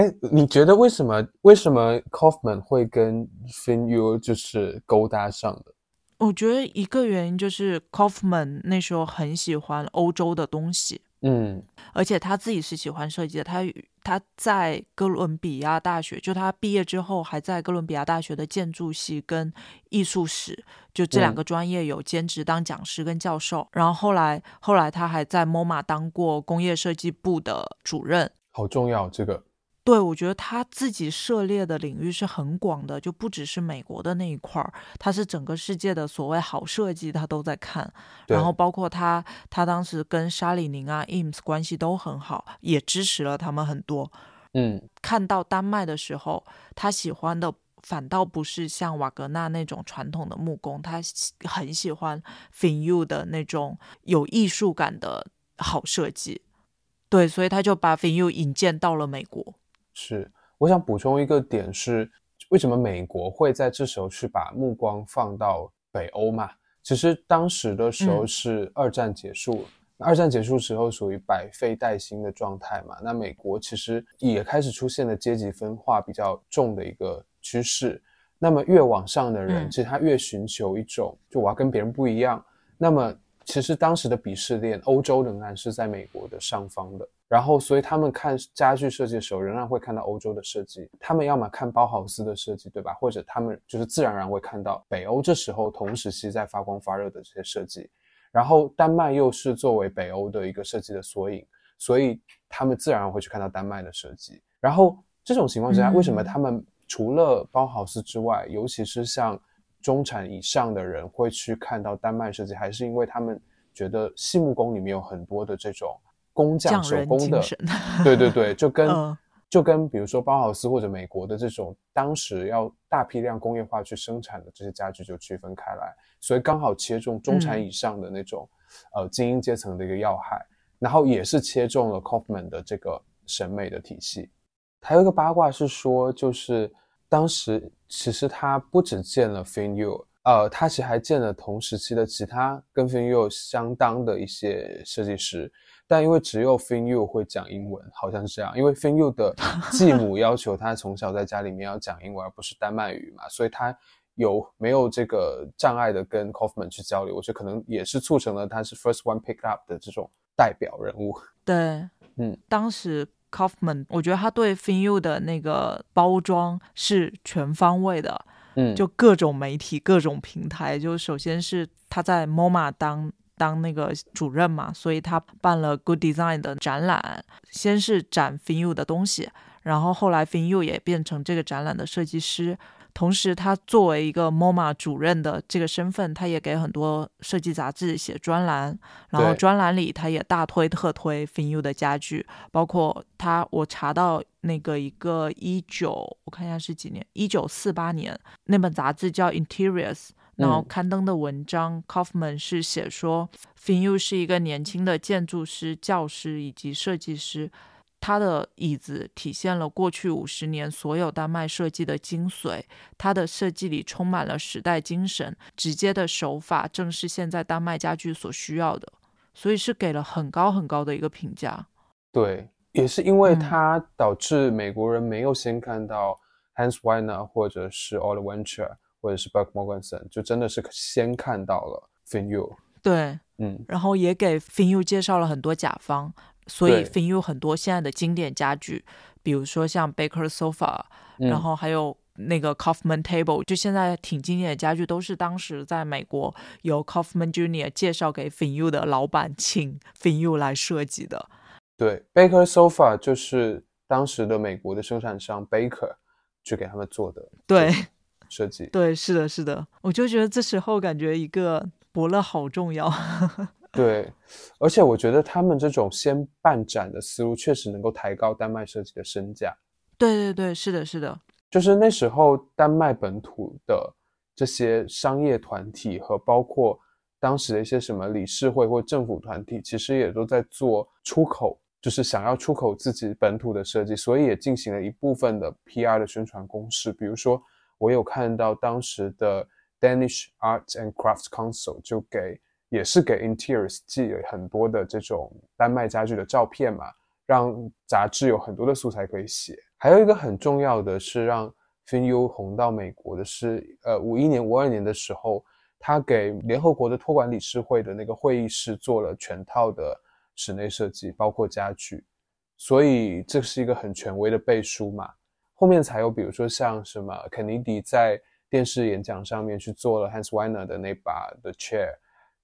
哎，你觉得为什么为什么 Kaufman 会跟 Fin Yu 就是勾搭上的？我觉得一个原因就是 Kaufman 那时候很喜欢欧洲的东西，嗯而且他自己是喜欢设计的。他他在哥伦比亚大学，就他毕业之后还在哥伦比亚大学的建筑系跟艺术史，就这两嗯个专业有兼职当讲师跟教授。然后后来后来他还在 MoMA 当过工业设计部的主任。好重要这个。对，我觉得他自己涉猎的领域是很广的，就不只是美国的那一块儿，他是整个世界的所谓好设计，他都在看。对然后包括他，他当时跟沙里宁啊、IMS 关系都很好，也支持了他们很多。嗯看到丹麦的时候，他喜欢的反倒不是像瓦格纳那种传统的木工，他喜很喜欢 Fin U 的那种有艺术感的好设计。对，所以他就把 Fin U 引荐到了美国。是，我想补充一个点是，为什么美国会在这时候去把目光放到北欧嘛？其实当时的时候嗯是二战结束，二战结束时候属于百废待兴的状态嘛。那美国其实也开始出现了阶级分化比较重的一个趋势。那么越往上的人，嗯其实他越寻求一种，就我要跟别人不一样。那么其实当时的鄙视链，欧洲仍然是在美国的上方的。然后，所以他们看家具设计的时候，仍然会看到欧洲的设计。他们要么看包豪斯的设计，对吧？或者他们就是自然而然会看到北欧这时候同时期在发光发热的这些设计。然后，丹麦又是作为北欧的一个设计的缩影，所以他们自然会去看到丹麦的设计。然后，这种情况之下，为什么他们除了包豪斯之外，尤其是像中产以上的人会去看到丹麦设计，还是因为他们觉得细木工里面有很多的这种。工匠手工的，对对 [LAUGHS] 对，就跟就跟比如说包豪斯或者美国的这种当时要大批量工业化去生产的这些家具就区分开来，所以刚好切中中产以上的那种呃精英阶层的一个要害，然后也是切中了 Kaufman 的这个审美的体系。还有一个八卦是说，就是当时其实他不只见了 f i n u 呃，他其实还见了同时期的其他跟 f i n u 相当的一些设计师。但因为只有 Finu 会讲英文，好像是这样。因为 Finu 的继母 [LAUGHS] 要求他从小在家里面要讲英文，而不是丹麦语嘛，所以他有没有这个障碍的跟 Kaufman 去交流？我觉得可能也是促成了他是 first one picked up 的这种代表人物。对，嗯，当时 Kaufman，我觉得他对 Finu 的那个包装是全方位的，嗯，就各种媒体、各种平台，就首先是他在 MoMA 当。当那个主任嘛，所以他办了 Good Design 的展览，先是展 Finu 的东西，然后后来 Finu 也变成这个展览的设计师。同时，他作为一个 MoMA 主任的这个身份，他也给很多设计杂志写专栏，然后专栏里他也大推特推 Finu 的家具，包括他我查到那个一个一九，我看一下是几年，一九四八年那本杂志叫 Interiors。然后刊登的文章，Kaufman 是写说，Finu 是一个年轻的建筑师、教师以及设计师。他的椅子体现了过去五十年所有丹麦设计的精髓。他的设计里充满了时代精神，直接的手法正是现在丹麦家具所需要的，所以是给了很高很高的一个评价。对，也是因为它导致美国人没有先看到 Hans Weiner 或者是 Oliver Venture。或者是 Buck Morganson，就真的是先看到了 Finu，对，嗯，然后也给 Finu 介绍了很多甲方，所以 Finu 很多现在的经典家具，比如说像 Baker Sofa，然后还有那个 Kaufman Table，就现在挺经典的家具，都是当时在美国由 Kaufman Junior 介绍给 Finu 的老板请 Finu 来设计的。对，Baker Sofa 就是当时的美国的生产商 Baker 去给他们做的。对。设计对，是的，是的，我就觉得这时候感觉一个伯乐好重要。[LAUGHS] 对，而且我觉得他们这种先办展的思路，确实能够抬高丹麦设计的身价。对对对，是的，是的，就是那时候丹麦本土的这些商业团体和包括当时的一些什么理事会或政府团体，其实也都在做出口，就是想要出口自己本土的设计，所以也进行了一部分的 PR 的宣传攻势，比如说。我有看到当时的 Danish Arts and Crafts Council 就给也是给 Interiors 寄了很多的这种丹麦家具的照片嘛，让杂志有很多的素材可以写。还有一个很重要的是让 Finu 红到美国的是，呃，五一年、五二年的时候，他给联合国的托管理事会的那个会议室做了全套的室内设计，包括家具，所以这是一个很权威的背书嘛。后面才有，比如说像什么肯尼迪在电视演讲上面去做了 Hans Weiner 的那把的 chair，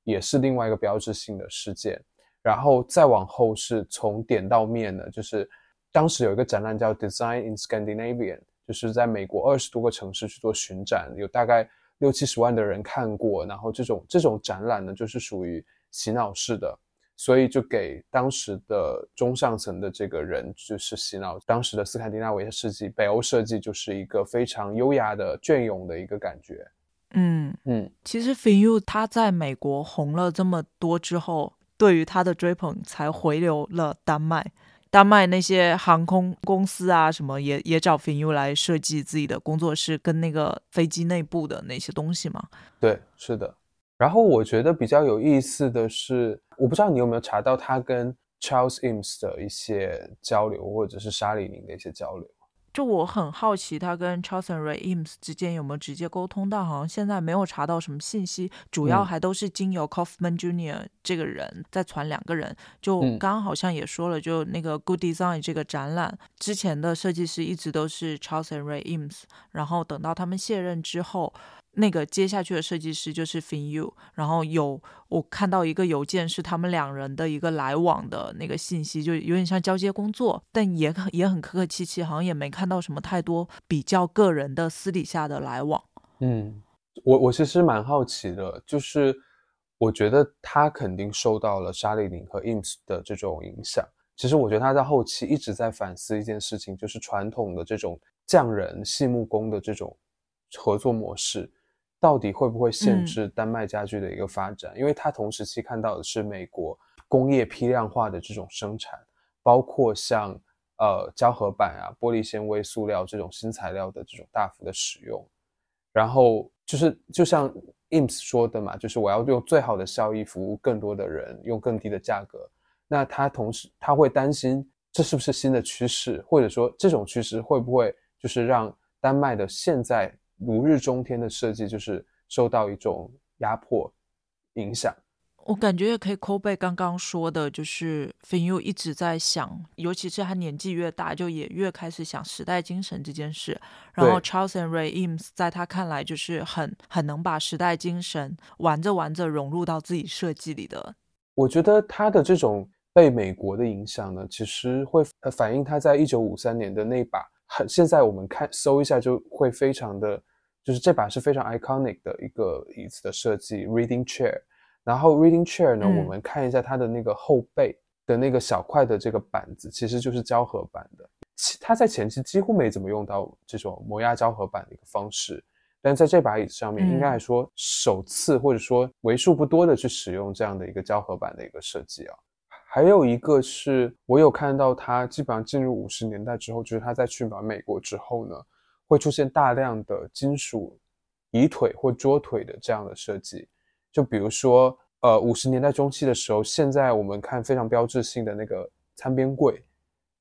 也是另外一个标志性的事件。然后再往后是从点到面的，就是当时有一个展览叫 Design in Scandinavian，就是在美国二十多个城市去做巡展，有大概六七十万的人看过。然后这种这种展览呢，就是属于洗脑式的。所以就给当时的中上层的这个人就是洗脑，当时的斯堪的纳维亚设计、北欧设计就是一个非常优雅的隽永的一个感觉。嗯嗯，其实 Finu 他在美国红了这么多之后，对于他的追捧才回流了丹麦。丹麦那些航空公司啊什么也也找 Finu 来设计自己的工作室跟那个飞机内部的那些东西嘛。对，是的。然后我觉得比较有意思的是，我不知道你有没有查到他跟 Charles Eames 的一些交流，或者是沙里宁的一些交流。就我很好奇，他跟 Charles and Ray Eames 之间有没有直接沟通，但好像现在没有查到什么信息，主要嗯还都是经由 Kaufman Jr. 这个人在传两个人。就嗯刚刚好像也说了，就那个 Good Design 这个展览之前的设计师一直都是 Charles and Ray Eames，然后等到他们卸任之后。那个接下去的设计师就是 Fin Yu，然后有我看到一个邮件是他们两人的一个来往的那个信息，就有点像交接工作，但也很也很客客气气，好像也没看到什么太多比较个人的私底下的来往。嗯，我我其实蛮好奇的，就是我觉得他肯定受到了沙莉琳和 IMS 的这种影响。其实我觉得他在后期一直在反思一件事情，就是传统的这种匠人细木工的这种合作模式，到底会不会限嗯制丹麦家具的一个发展？因为他同时期看到的是美国工业批量化的这种生产，包括像呃胶合板啊、玻璃纤维、塑料这种新材料的这种大幅的使用。然后就是就像 IMS 说的嘛，就是我要用最好的效益服务更多的人，用更低的价格。那他同时他会担心这是不是新的趋势，或者说这种趋势会不会就是让丹麦的现在如日中天的设计就是受到一种压迫影响？我感觉也可以扣背刚刚说的，就是 Fin Yu 一直在想，尤其是他年纪越大，就也越开始想时代精神这件事。然后 Charles and Ray Eames 在他看来，就是很很能把时代精神玩着玩着融入到自己设计里的。我觉得他的这种被美国的影响呢，其实会呃反映他在一九五三年的那把很，现在我们看搜一下就会非常的，就是这把是非常 iconic 的一个椅子的设计，reading chair。然后 reading chair 呢，嗯我们看一下它的那个后背的那个小块的这个板子，其实就是胶合板的。其它在前期几乎没怎么用到这种磨压胶合板的一个方式，但在这把椅子上面，嗯应该来说首次或者说为数不多的去使用这样的一个胶合板的一个设计啊。还有一个是我有看到他基本上进入五十年代之后，就是他在去完美国之后呢，会出现大量的金属椅腿或桌腿的这样的设计。就比如说，呃，五十年代中期的时候，现在我们看非常标志性的那个餐边柜，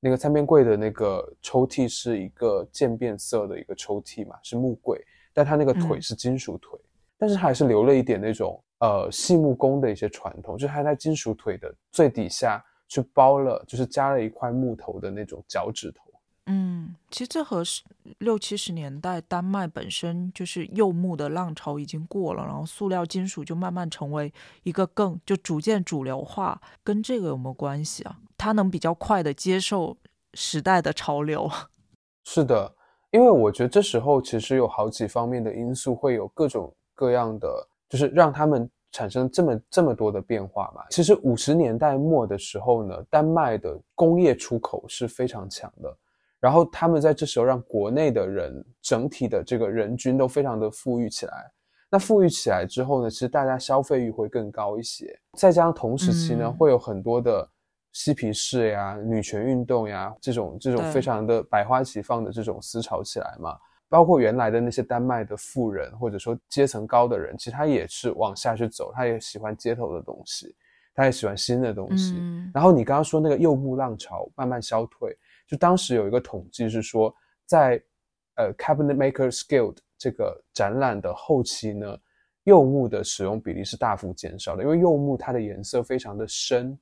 那个餐边柜的那个抽屉是一个渐变色的一个抽屉嘛，是木柜，但它那个腿嗯是金属腿，但是还是留了一点那种呃细木工的一些传统，就是它在金属腿的最底下去包了，就是加了一块木头的那种脚趾头。嗯，其实这和是六七十年代丹麦本身就是柚木的浪潮已经过了，然后塑料金属就慢慢成为一个更就逐渐主流化，跟这个有没有关系啊？它能比较快的接受时代的潮流。[LAUGHS] 是的，因为我觉得这时候其实有好几方面的因素，会有各种各样的，就是让他们产生这么这么多的变化嘛。其实五十年代末的时候呢，丹麦的工业出口是非常强的，然后他们在这时候让国内的人整体的这个人均都非常的富裕起来。那富裕起来之后呢，其实大家消费欲会更高一些，再加上同时期呢，嗯会有很多的嬉皮士呀、女权运动呀这种这种非常的百花齐放的这种思潮起来嘛。包括原来的那些丹麦的富人或者说阶层高的人，其实他也是往下去走，他也喜欢街头的东西，他也喜欢新的东西。嗯然后你刚刚说那个柚木浪潮慢慢消退，就当时有一个统计是说，在呃 Cabinet Makers Guild 这个展览的后期呢，柚木的使用比例是大幅减少的，因为柚木它的颜色非常的深，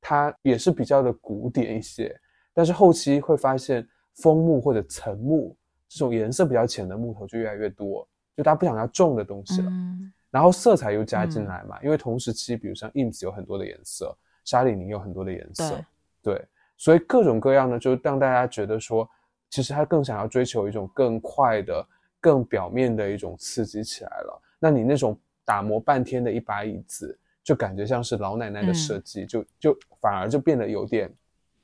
它也是比较的古典一些，但是后期会发现枫木或者层木这种颜色比较浅的木头就越来越多，就大家不想要重的东西了。嗯然后色彩又加进来嘛，因为同时期，比如像 IMS 有很多的颜色，沙里宁有很多的颜色，对，所以各种各样的，就让大家觉得说，其实他更想要追求一种更快的、更表面的一种刺激起来了。那你那种打磨半天的一把椅子，就感觉像是老奶奶的设计，就就反而就变得有点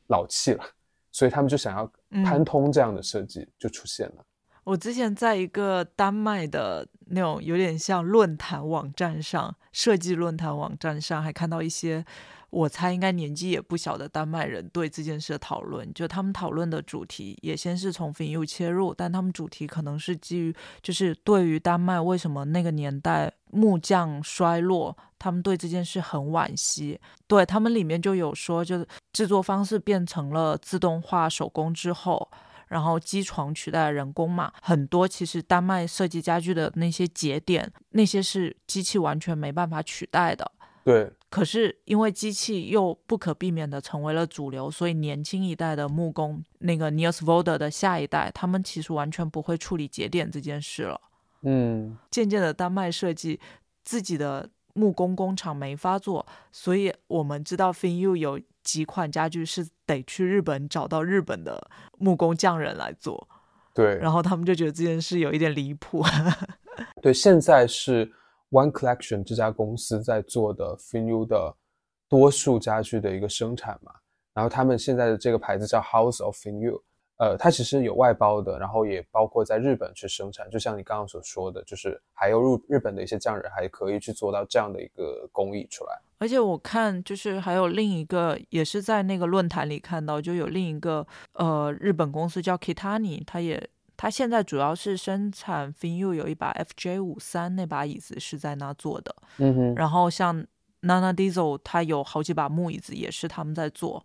老气了。所以他们就想要潘通这样的设计就出现了。我之前在一个丹麦的那种有点像论坛网站上，设计论坛网站上，还看到一些我猜应该年纪也不小的丹麦人对这件事的讨论。就他们讨论的主题也先是从 f i n 切入，但他们主题可能是基于就是对于丹麦为什么那个年代木匠衰落，他们对这件事很惋惜。对他们里面就有说，就是制作方式变成了自动化手工之后。然后机床取代人工嘛，很多其实丹麦设计家具的那些节点，那些是机器完全没办法取代的。对，可是因为机器又不可避免的成为了主流，所以年轻一代的木工，那个 Niels Voder 的下一代，他们其实完全不会处理节点这件事了。嗯，渐渐的，丹麦设计自己的木工工厂没法做，所以我们知道 Finu 有几款家具是得去日本找到日本的木工匠人来做，对，然后他们就觉得这件事有一点离谱。[LAUGHS] 对，现在是 One Collection 这家公司在做的 Finu 的多数家具的一个生产嘛，然后他们现在的这个牌子叫 House of Finu，呃，它其实有外包的，然后也包括在日本去生产，就像你刚刚所说的，就是还有日日本的一些匠人还可以去做到这样的一个工艺出来。而且我看，就是还有另一个，也是在那个论坛里看到，就有另一个呃日本公司叫 Kitani，它也它现在主要是生产 Finu 有一把 FJ 五三那把椅子是在那做的，嗯哼，然后像 Nana Diesel 它有好几把木椅子也是他们在做。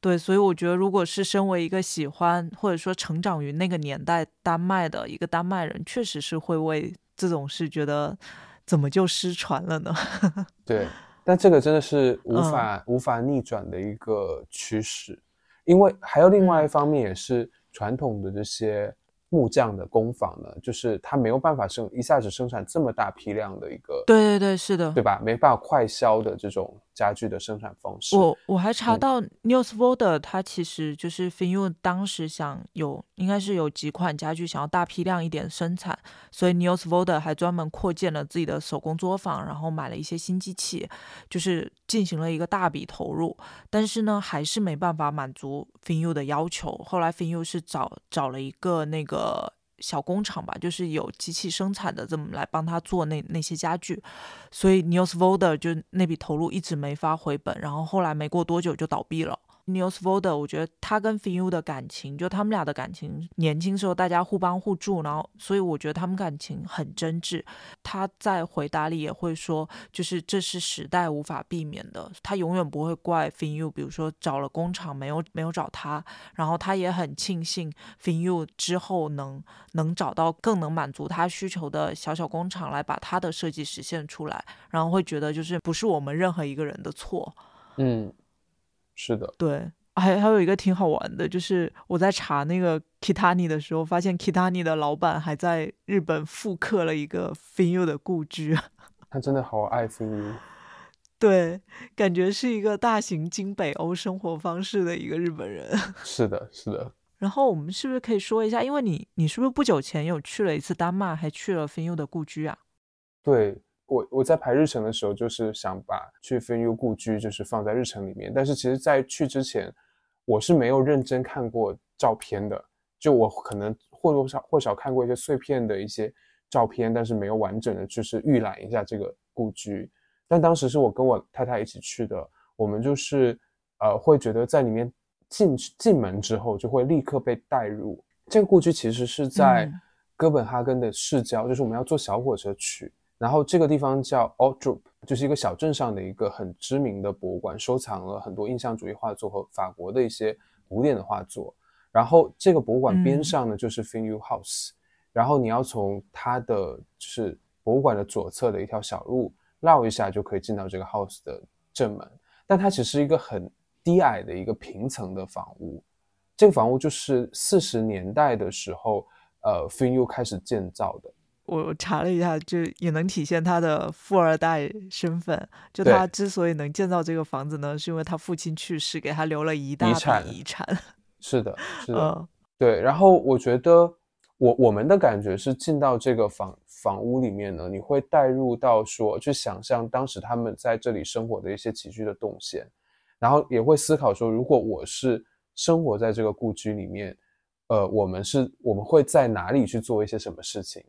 对，所以我觉得，如果是身为一个喜欢或者说成长于那个年代丹麦的一个丹麦人，确实是会为这种事觉得怎么就失传了呢？[LAUGHS] 对，但这个真的是无法、无法逆转的一个趋势，因为还有另外一方面也是传统的这些木匠的工坊呢，就是它没有办法生一下子生产这么大批量的一个，对对对，是的，对吧？没办法快销的这种家具的生产方式。我我还查嗯到 Niels Voder，它其实就是 Finu 当时想有，应该是有几款家具想要大批量一点生产，所以 Niels Voder 还专门扩建了自己的手工作坊，然后买了一些新机器，就是进行了一个大笔投入。但是呢，还是没办法满足 Finu 的要求。后来 Finu 是找找了一个那个小工厂吧，就是有机器生产的，这么来帮他做那那些家具。所以 n e w s v o d e r 就那笔投入一直没法回本，然后后来没过多久就倒闭了。News Voder，我觉得他跟 Finu 的感情，就他们俩的感情，年轻时候大家互帮互助，然后所以我觉得他们感情很真挚。他在回答里也会说，就是这是时代无法避免的，他永远不会怪 Finu，比如说找了工厂没有没有找他，然后他也很庆幸 Finu 之后能能找到更能满足他需求的小小工厂来把他的设计实现出来，然后会觉得就是不是我们任何一个人的错。嗯，是的，对，还还有一个挺好玩的，就是我在查那个 Kitani 的时候，发现 Kitani 的老板还在日本复刻了一个 Finu 的故居。[LAUGHS] 他真的好爱 Finu。对，感觉是一个大型京北欧生活方式的一个日本人。[LAUGHS] 是的，是的，然后我们是不是可以说一下，因为你你是不是不久前有去了一次丹麦，还去了 Finu 的故居啊？对我我在排日程的时候，就是想把去 Finu 故居就是放在日程里面，但是其实，在去之前，我是没有认真看过照片的，就我可能或多或少或少看过一些碎片的一些照片，但是没有完整的就是预览一下这个故居。但当时是我跟我太太一起去的，我们就是呃会觉得在里面进进门之后就会立刻被带入。这个故居其实是在嗯哥本哈根的市郊，就是我们要坐小火车去。然后这个地方叫 Altrup，就是一个小镇上的一个很知名的博物馆，收藏了很多印象主义画作和法国的一些古典的画作。然后这个博物馆边嗯上呢就是 Finu House，、然后你要从它的就是博物馆的左侧的一条小路绕一下就可以进到这个 house 的正门。但它其实是一个很低矮的一个平层的房屋，这个房屋就是四十年代的时候，呃，Finu 开始建造的。我查了一下，就也能体现他的富二代身份。就他之所以能建造这个房子呢，是因为他父亲去世，给他留了一大笔遗产遗产。[LAUGHS] 是的，是的，嗯对。然后我觉得我我们的感觉是进到这个房房屋里面呢，你会带入到说去想象当时他们在这里生活的一些起居的动线，然后也会思考说，如果我是生活在这个故居里面，呃，我们是我们会在哪里去做一些什么事情？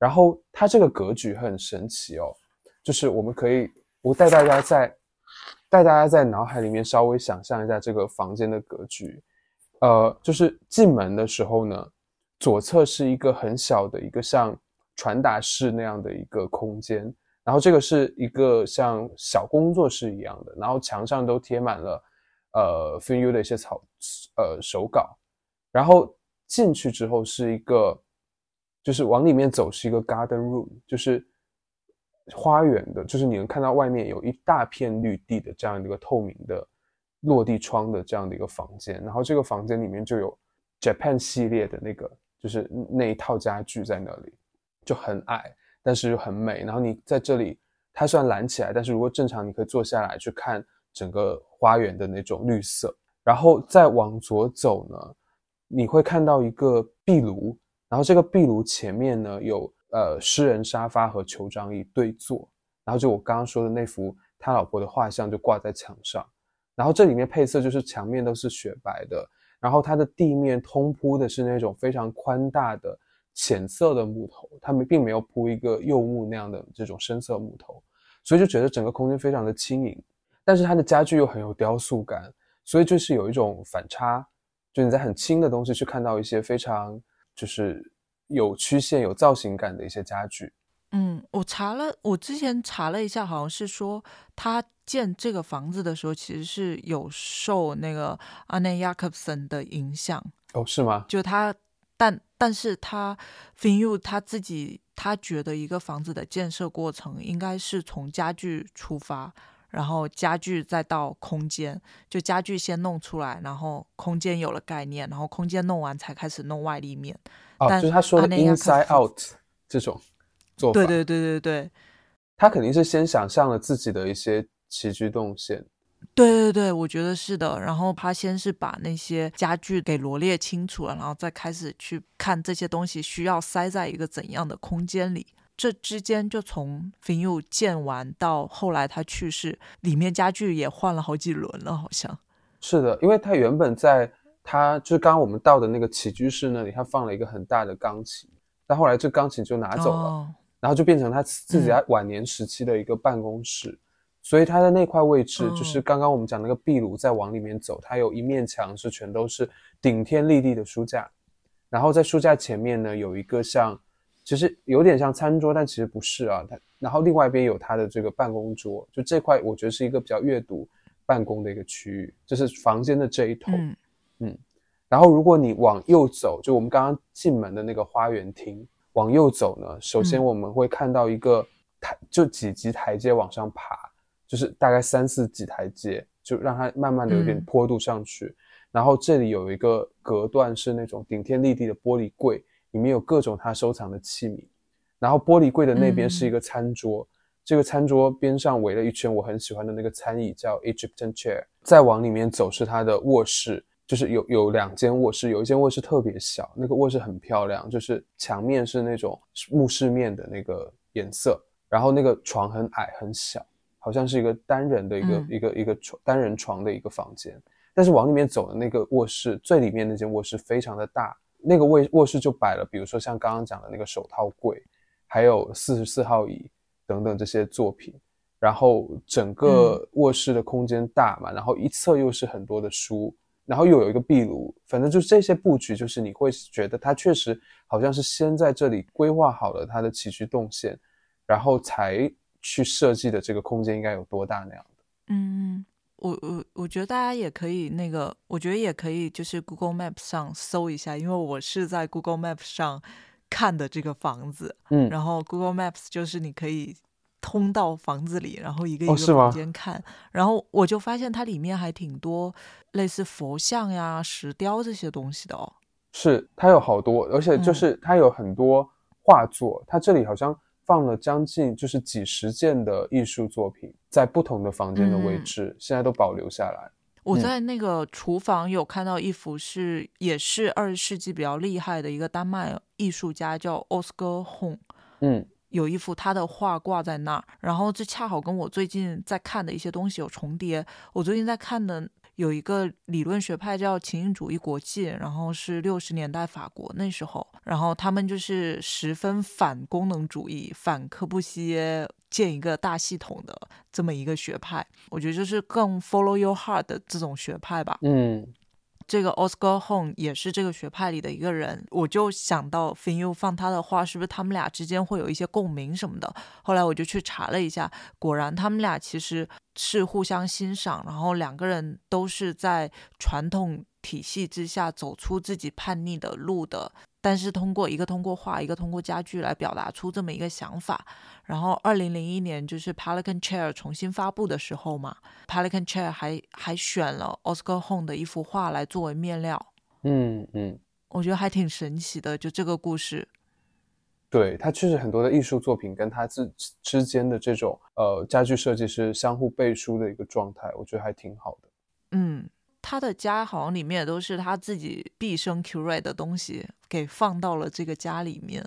然后它这个格局很神奇哦，就是我们可以我带大家在带大家在脑海里面稍微想象一下这个房间的格局。呃，就是进门的时候呢，左侧是一个很小的一个像传达室那样的一个空间，然后这个是一个像小工作室一样的，然后墙上都贴满了呃 Finu 的一些草呃手稿，然后进去之后是一个，就是往里面走是一个 garden room，就是花园的，就是你能看到外面有一大片绿地的这样的一个透明的落地窗的这样的一个房间，然后这个房间里面就有 Japan 系列的那个，就是那一套家具在那里，就很矮，但是又很美。然后你在这里，它虽然蓝起来，但是如果正常你可以坐下来去看整个花园的那种绿色。然后再往左走呢，你会看到一个壁炉，然后这个壁炉前面呢有呃诗人沙发和酋长椅对坐，然后就我刚刚说的那幅他老婆的画像就挂在墙上，然后这里面配色就是墙面都是雪白的，然后它的地面通铺的是那种非常宽大的浅色的木头，他们并没有铺一个柚木那样的这种深色木头，所以就觉得整个空间非常的轻盈，但是它的家具又很有雕塑感。所以就是有一种反差，就你在很轻的东西去看到一些非常就是有曲线、有造型感的一些家具。嗯，我查了，我之前查了一下，好像是说他建这个房子的时候，其实是有受那个阿内亚克森的影响。哦，是吗？就他，但但是他 f i n u 他自己，他觉得一个房子的建设过程应该是从家具出发。然后家具再到空间，就家具先弄出来，然后空间有了概念，然后空间弄完才开始弄外立面。哦，就是他说的 inside out 这种做法。对对对对对，他肯定是先想象了自己的一些起居动线。对对对，我觉得是的。然后他先是把那些家具给罗列清楚了，然后再开始去看这些东西需要塞在一个怎样的空间里。这之间就从 Finu 建完到后来他去世，里面家具也换了好几轮了，好像是的。因为他原本在他就是刚刚我们到的那个起居室那里，他放了一个很大的钢琴，但后来这钢琴就拿走了，然后就变成他自己在晚年时期的一个办公室。所以他的那块位置，就是刚刚我们讲那个壁炉，再往里面走，它有一面墙是全都是顶天立地的书架，然后在书架前面呢有一个像。其实有点像餐桌，但其实不是啊。它然后另外一边有它的这个办公桌，就这块我觉得是一个比较阅读办公的一个区域，就是房间的这一头。嗯，然后如果你往右走，就我们刚刚进门的那个花园厅，往右走呢，首先我们会看到一个台，就几级台阶往上爬，就是大概三四级台阶，就让它慢慢的有点坡度上去。然后这里有一个隔断，是那种顶天立地的玻璃柜。里面有各种他收藏的器皿，然后玻璃柜的那边是一个餐桌，这个餐桌边上围了一圈我很喜欢的那个餐椅，叫 Egyptian chair。再往里面走是他的卧室，就是有有两间卧室，有一间卧室特别小，那个卧室很漂亮，就是墙面是那种木饰面的那个颜色，然后那个床很矮很小，好像是一个单人的一个一个一个床单人床的一个房间。但是往里面走的那个卧室最里面那间卧室非常的大。那个卧卧室就摆了，比如说像刚刚讲的那个手套柜，还有四十四号椅等等这些作品。然后整个卧室的空间大嘛，然后一侧又是很多的书，然后又有一个壁炉，反正就是这些布局，就是你会觉得它确实好像是先在这里规划好了它的起居动线，然后才去设计的这个空间应该有多大那样的。嗯。我我我觉得大家也可以那个，我觉得也可以，就是 Google Map 上搜一下，因为我是在 Google Map 上看的这个房子，嗯，然后 Google Maps 就是你可以通到房子里，然后一个一个房间看，然后我就发现它里面还挺多类似佛像呀、石雕这些东西的哦。是，它有好多，而且就是它有很多画作，它这里好像。放了将近就是几十件的艺术作品，在不同的房间的位置，现在都保留下来。我在那个厨房有看到一幅是，也是二十世纪比较厉害的一个丹麦艺术家，叫 Oscar Hong。嗯，有一幅他的画挂在那儿，然后这恰好跟我最近在看的一些东西有重叠。我最近在看的。有一个理论学派叫情境主义国际，然后是六十年代法国那时候，然后他们就是十分反功能主义、反科布西耶建一个大系统的这么一个学派。我觉得就是更 follow your heart 的这种学派吧。嗯。这个 Oscar Home 也是这个学派里的一个人，我就想到 Finu 放他的话，是不是他们俩之间会有一些共鸣什么的？后来我就去查了一下，果然他们俩其实是互相欣赏，然后两个人都是在传统体系之下走出自己叛逆的路的。但是通过一个通过画，一个通过家具来表达出这么一个想法。然后二零零一年就是 Pelican Chair 重新发布的时候嘛，Pelican Chair 还还选了 Oscar Home 的一幅画来作为面料。嗯嗯，我觉得还挺神奇的，就这个故事。对，它确实很多的艺术作品跟它之之间的这种呃家具设计是相互背书的一个状态，我觉得还挺好的。嗯，他的家好像里面都是他自己毕生 curate 的东西，给放到了这个家里面。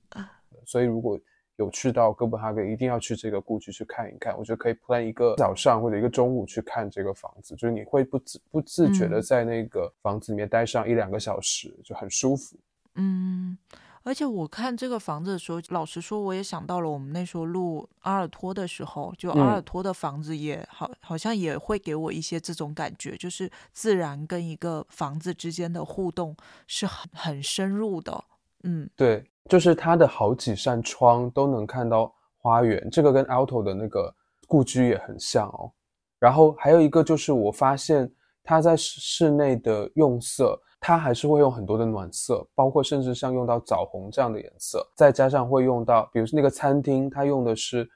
[LAUGHS] 所以如果有去到哥本哈根，一定要去这个故居去看一看。我觉得可以 plan 一个早上或者一个中午去看这个房子，就是你会不自不自觉的嗯在那个房子里面待上一两个小时，就很舒服。嗯，而且我看这个房子的时候，老实说，我也想到了我们那时候录阿尔托的时候，就阿尔嗯托的房子也好，好像也会给我一些这种感觉，就是自然跟一个房子之间的互动是很很深入的。嗯对，就是它的好几扇窗都能看到花园，这个跟 Alto 的那个故居也很像哦。然后还有一个就是我发现它在室室内的用色，它还是会用很多的暖色，包括甚至像用到枣红这样的颜色，再加上会用到，比如说那个餐厅，它用的是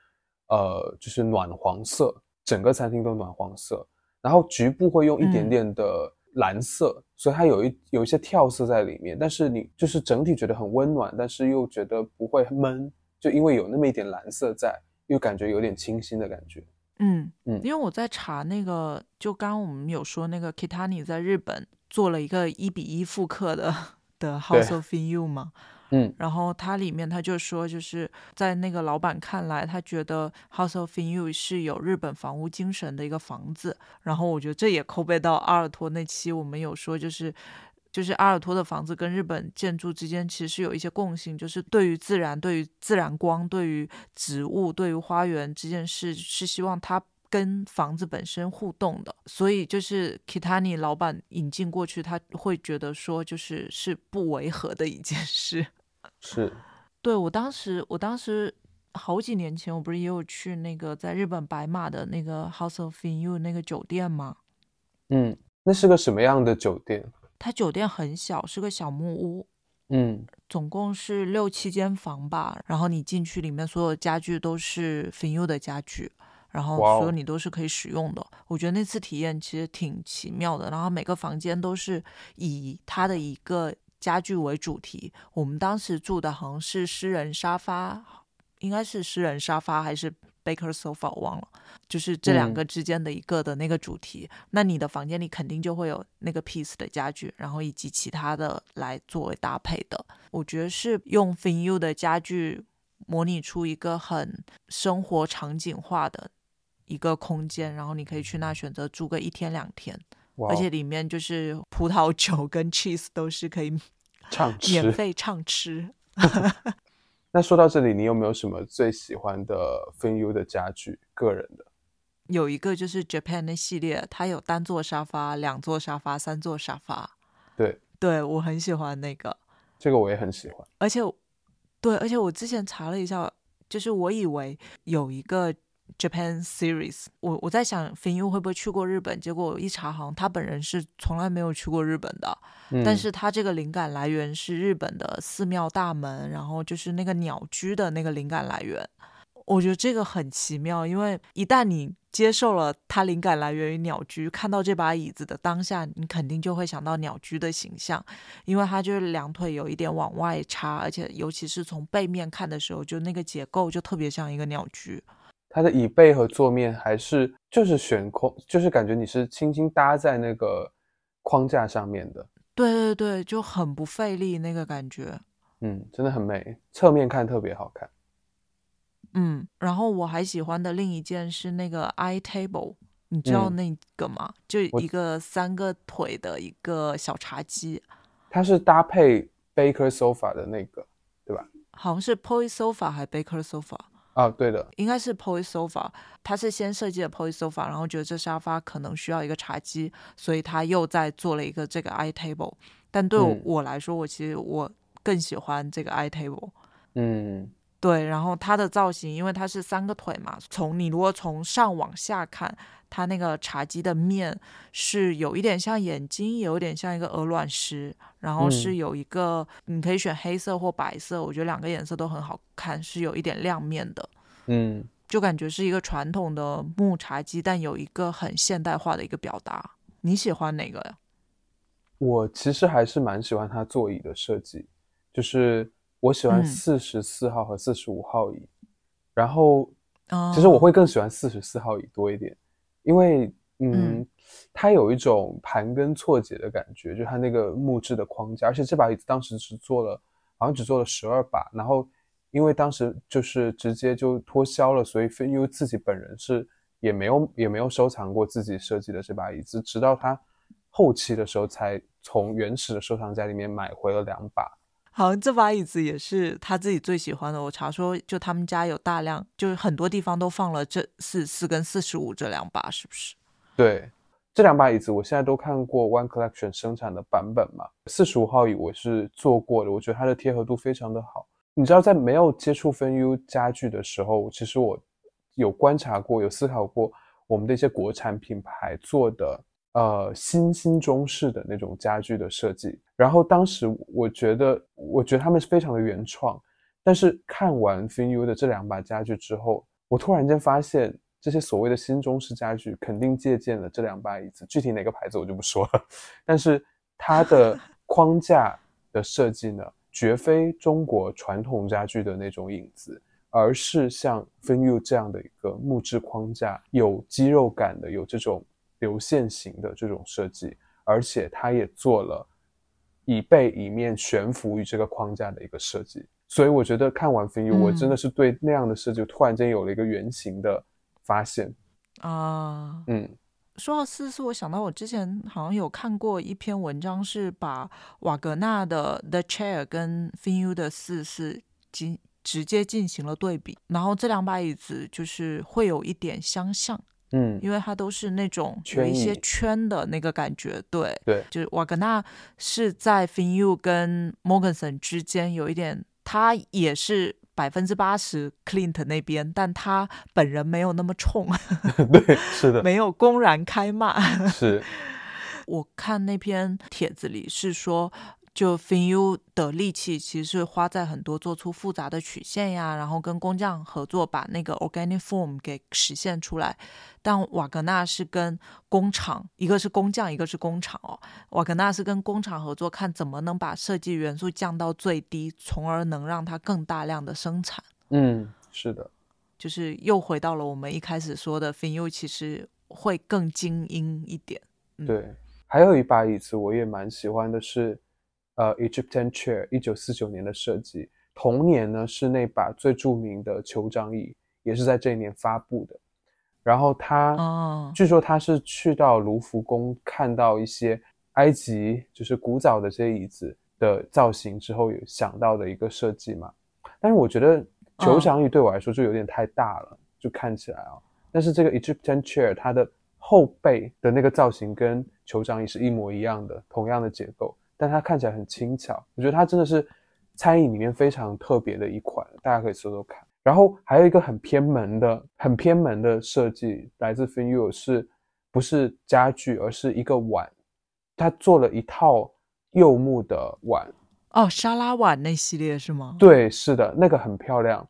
呃就是暖黄色，整个餐厅都暖黄色，然后局部会用一点嗯。点的蓝色，所以它有一有一些跳色在里面，但是你就是整体觉得很温暖，但是又觉得不会闷，就因为有那么一点蓝色在，又感觉有点清新的感觉。嗯嗯因为我在查那个，就刚刚我们有说那个 Kitani 在日本做了一个一比一复刻的的 House of In You 嘛，嗯然后它里面他就说，就是在那个老板看来，他觉得 House of In You 是有日本房屋精神的一个房子。然后我觉得这也扣背到阿尔托那期，我们有说就是。就是阿尔托的房子跟日本建筑之间其实是有一些共性，就是对于自然、对于自然光、对于植物、对于花园这件事，是希望它跟房子本身互动的。所以就是 Kitani 老板引进过去，他会觉得说就是是不违和的一件事。是，对我当时，我当时好几年前，我不是也有去那个在日本白马的那个 House of In You 那个酒店吗？嗯，那是个什么样的酒店？它酒店很小，是个小木屋，嗯总共是六七间房吧。然后你进去，里面所有家具都是 f i n u 的家具，然后所有你都是可以使用的。我觉得那次体验其实挺奇妙的。然后每个房间都是以它的一个家具为主题。我们当时住的好像是诗人沙发，应该是诗人沙发还是 Baker sofa，我忘了。就是这两嗯个之间的一个的那个主题，那你的房间里肯定就会有那个 piece 的家具，然后以及其他的来作为搭配的。我觉得是用 Fin U 的家具模拟出一个很生活场景化的一个空间，然后你可以去那选择住个一天两天，而且里面就是葡萄酒跟 cheese 都是可以畅免。费畅吃。[LAUGHS] 那说到这里，你有没有什么最喜欢的 Fin U 的家具？个人的？有一个就是 Japan 的系列，它有单座沙发、两座沙发、三座沙发，对，对我很喜欢那个。这个我也很喜欢。而且，对，而且我之前查了一下，就是我以为有一个 Japan series，我我在想 f i n U 会不会去过日本，结果我一查，好像他本人是从来没有去过日本的，嗯、但是他这个灵感来源是日本的寺庙大门，然后就是那个鸟居的那个灵感来源。我觉得这个很奇妙，因为一旦你接受了它灵感来源于鸟居，看到这把椅子的当下，你肯定就会想到鸟居的形象，因为它就是两腿有一点往外插，而且尤其是从背面看的时候，就那个结构就特别像一个鸟居。它的椅背和坐面还是就是悬空，就是感觉你是轻轻搭在那个框架上面的。对对对，就很不费力那个感觉。嗯，真的很美，侧面看特别好看。嗯，然后我还喜欢的另一件是那个 i table，你知道嗯那个吗？就一个三个腿的一个小茶几，它是搭配 Baker sofa 的那个，对吧？好像是 Poi sofa 还是 Baker sofa，啊，对的，应该是 Poy sofa。他是先设计了 Poy sofa，然后觉得这沙发可能需要一个茶几，所以他又在做了一个这个 i table。但对我来说，我其实我更喜欢这个 i table。嗯，对，然后它的造型，因为它是三个腿嘛，从你如果从上往下看，它那个茶几的面是有一点像眼睛，有一点像一个鹅卵石，然后是嗯有一个、你可以选黑色或白色，我觉得两个颜色都很好看，是有一点亮面的。嗯，就感觉是一个传统的木茶几，但有一个很现代化的一个表达。你喜欢哪个呀？我其实还是蛮喜欢它座椅的设计，就是我喜欢嗯四十四号和四十五号椅，然后哦其实我会更喜欢四十四号椅多一点，因为嗯嗯，它有一种盘根错节的感觉，就它那个木质的框架，而且这把椅子当时只做了好像只做了十二把，然后因为当时就是直接就脱销了，所以飞优自己本人是也没有也没有收藏过自己设计的这把椅子，直到他后期的时候才从原始的收藏家里面买回了两把。好像这把椅子也是他自己最喜欢的。我查说，就他们家有大量，就是很多地方都放了这四四跟四十五这两把，是不是？对，这两把椅子我现在都看过 One Collection 生产的版本嘛。四十五号椅我是坐过的，我觉得它的贴合度非常的好。你知道，在没有接触分 U 家具的时候，其实我有观察过，有思考过我们的一些国产品牌做的呃新兴中式的那种家具的设计。然后当时我觉得，我觉得他们是非常的原创。但是看完 FinU 的这两把家具之后，我突然间发现，这些所谓的新中式家具肯定借鉴了这两把椅子，具体哪个牌子我就不说了。[LAUGHS] 但是它的 [LAUGHS] 框架的设计呢，绝非中国传统家具的那种影子，而是像 FinU 这样的一个木质框架，有肌肉感的，有这种流线型的这种设计，而且它也做了椅背以面悬浮于这个框架的一个设计。所以我觉得看完 FinU，、嗯我真的是对那样的设计突然间有了一个原型的发现。啊，嗯说到四四，我想到我之前好像有看过一篇文章，是把瓦格纳的 The Chair 跟 FinU 的四四进直接进行了对比，然后这两把椅子就是会有一点相像，嗯，因为它都是那种有圈一些圈的那个感觉，对，对，就是瓦格纳是在 FinU 跟 Morganson 之间有一点，他也是百分之八十 Clint 那边，但他本人没有那么冲，[LAUGHS] 对，是的，[LAUGHS] 没有公然开骂。是，[LAUGHS] 我看那篇帖子里是说，就 FinU 的力气其实是花在很多做出复杂的曲线呀，然后跟工匠合作把那个 organic form 给实现出来。但瓦格纳是跟工厂，一个是工匠，一个是工厂哦。瓦格纳是跟工厂合作，看怎么能把设计元素降到最低，从而能让它更大量的生产。嗯，是的，就是又回到了我们一开始说的，FinU 其实会更精英一点。嗯对。还有一把椅子我也蛮喜欢的是，呃，Egyptian Chair，一九四九年的设计。同年呢是那把最著名的酋长椅，也是在这一年发布的。然后他，哦据说他是去到卢浮宫看到一些埃及就是古早的这些椅子的造型之后，有想到的一个设计嘛。但是我觉得酋长椅对我来说就有点太大了，就看起来啊。但是这个 Egyptian chair 它的后背的那个造型跟酋长椅是一模一样的，同样的结构，但它看起来很轻巧。我觉得它真的是餐饮里面非常特别的一款，大家可以搜搜看。然后还有一个很偏门的、很偏门的设计，来自 FinU，是不是家具，而是一个碗，它做了一套柚木的碗，哦，沙拉碗那系列是吗？对，是的，那个很漂亮。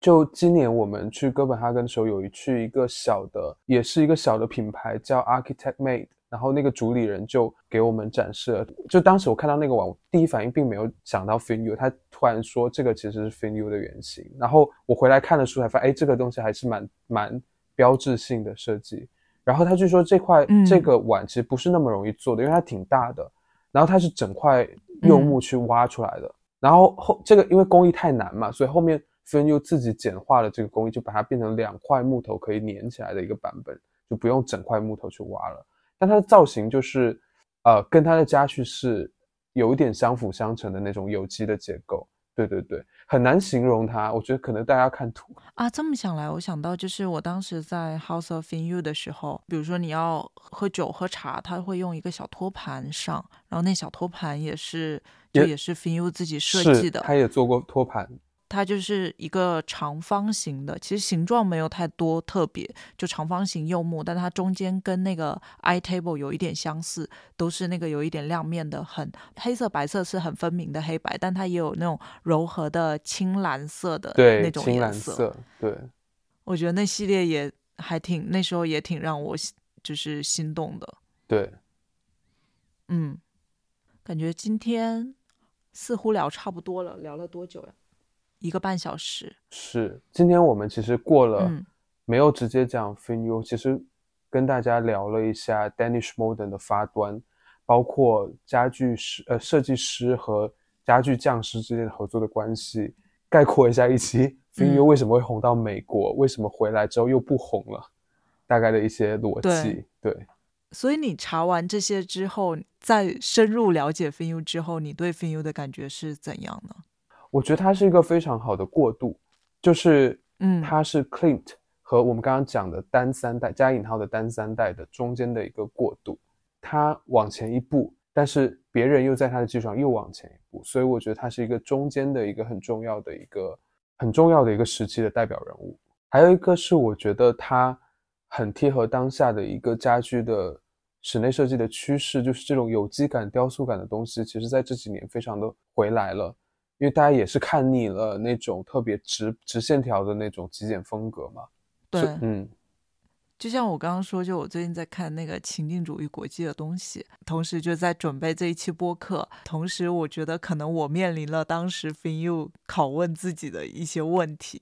就今年我们去哥本哈根的时候，有一去一个小的，也是一个小的品牌叫 Architect Made，然后那个主理人就给我们展示了。就当时我看到那个碗，我第一反应并没有想到 FinU，他突然说这个其实是 FinU 的原型。然后我回来看了书，才发现，哎，这个东西还是蛮蛮标志性的设计。然后他就说这块、嗯这个碗其实不是那么容易做的，因为它挺大的，然后它是整块柚木去挖出来的。然后后这个因为工艺太难嘛，所以后面 FinU 自己简化了这个工艺，就把它变成两块木头可以粘起来的一个版本，就不用整块木头去挖了。但它的造型就是，呃，跟它的家具是有一点相辅相成的那种有机的结构。对对对，很难形容它。我觉得可能大家看图，啊，这么想来，我想到就是我当时在 House of FinU 的时候，比如说你要喝酒喝茶，他会用一个小托盘上，然后那小托盘也是就也也是 FinU 自己设计的，他也做过托盘。它就是一个长方形的，其实形状没有太多特别，就长方形柚木，但它中间跟那个 i table 有一点相似，都是那个有一点亮面的，很黑色白色是很分明的黑白，但它也有那种柔和的青蓝色的对，那种青蓝颜色。色，对，我觉得那系列也还挺，那时候也挺让我就是心动的。对，嗯，感觉今天似乎聊差不多了，聊了多久呀？一个半小时。是。今天我们其实过了，嗯没有直接讲 FinU，其实跟大家聊了一下 Danish Modern 的发端，包括家具师呃设计师和家具匠师之间的合作的关系，概括一下一期 FinU 嗯为什么会红到美国，为什么回来之后又不红了，大概的一些逻辑。对，所以你查完这些之后，在深入了解 FinU 之后，你对 FinU 的感觉是怎样呢？我觉得它是一个非常好的过渡，就是嗯它是 Clint 和我们刚刚讲的单三代加引号的单三代的中间的一个过渡，它往前一步，但是别人又在它的基础上又往前一步，所以我觉得它是一个中间的一个很重要的一个很重要的一个时期的代表人物。还有一个是我觉得它很贴合当下的一个家居的室内设计的趋势，就是这种有机感、雕塑感的东西，其实在这几年非常的回来了。因为大家也是看腻了那种特别直直线条的那种极简风格嘛。对，嗯，就像我刚刚说，就我最近在看那个情境主义国际的东西，同时就在准备这一期播客。同时，我觉得可能我面临了当时 FinU 拷问自己的一些问题。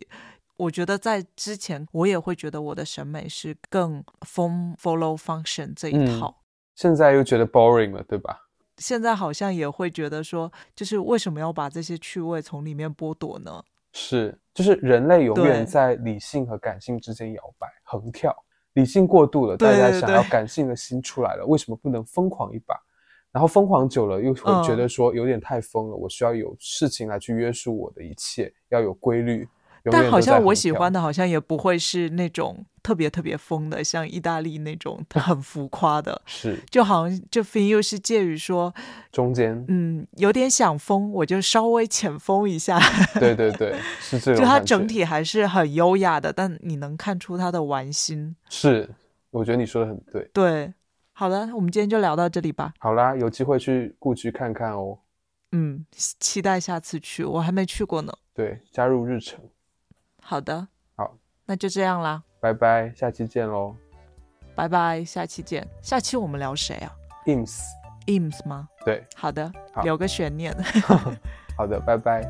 我觉得在之前，我也会觉得我的审美是更 form follow function 这一嗯套。现在又觉得 boring 了，对吧？现在好像也会觉得说，就是为什么要把这些趣味从里面剥夺呢？是，就是人类永远在理性和感性之间摇摆横跳，理性过度了，大家想要感性的心出来了，为什么不能疯狂一把？然后疯狂久了，又会觉嗯得说有点太疯了，我需要有事情来去约束我的一切，要有规律。永但好像我喜欢的，好像也不会是那种特别特别疯的，像意大利那种 [LAUGHS] 很浮夸的，是就好像就 f 又是介于说，中间，嗯，有点想疯，我就稍微浅疯一下，对对对，[LAUGHS] 是这种就它整体还是很优雅的，但你能看出它的玩心。是，我觉得你说的很对。对，好了，我们今天就聊到这里吧。好啦，有机会去故居看看哦。嗯，期待下次去，我还没去过呢。对，加入日程。好的，好，那就这样啦，拜拜，下期见喽。拜拜，下期见。下期我们聊谁啊 IMS，？IMS 吗？对，好的，好留个悬念。[LAUGHS] 好的，拜拜。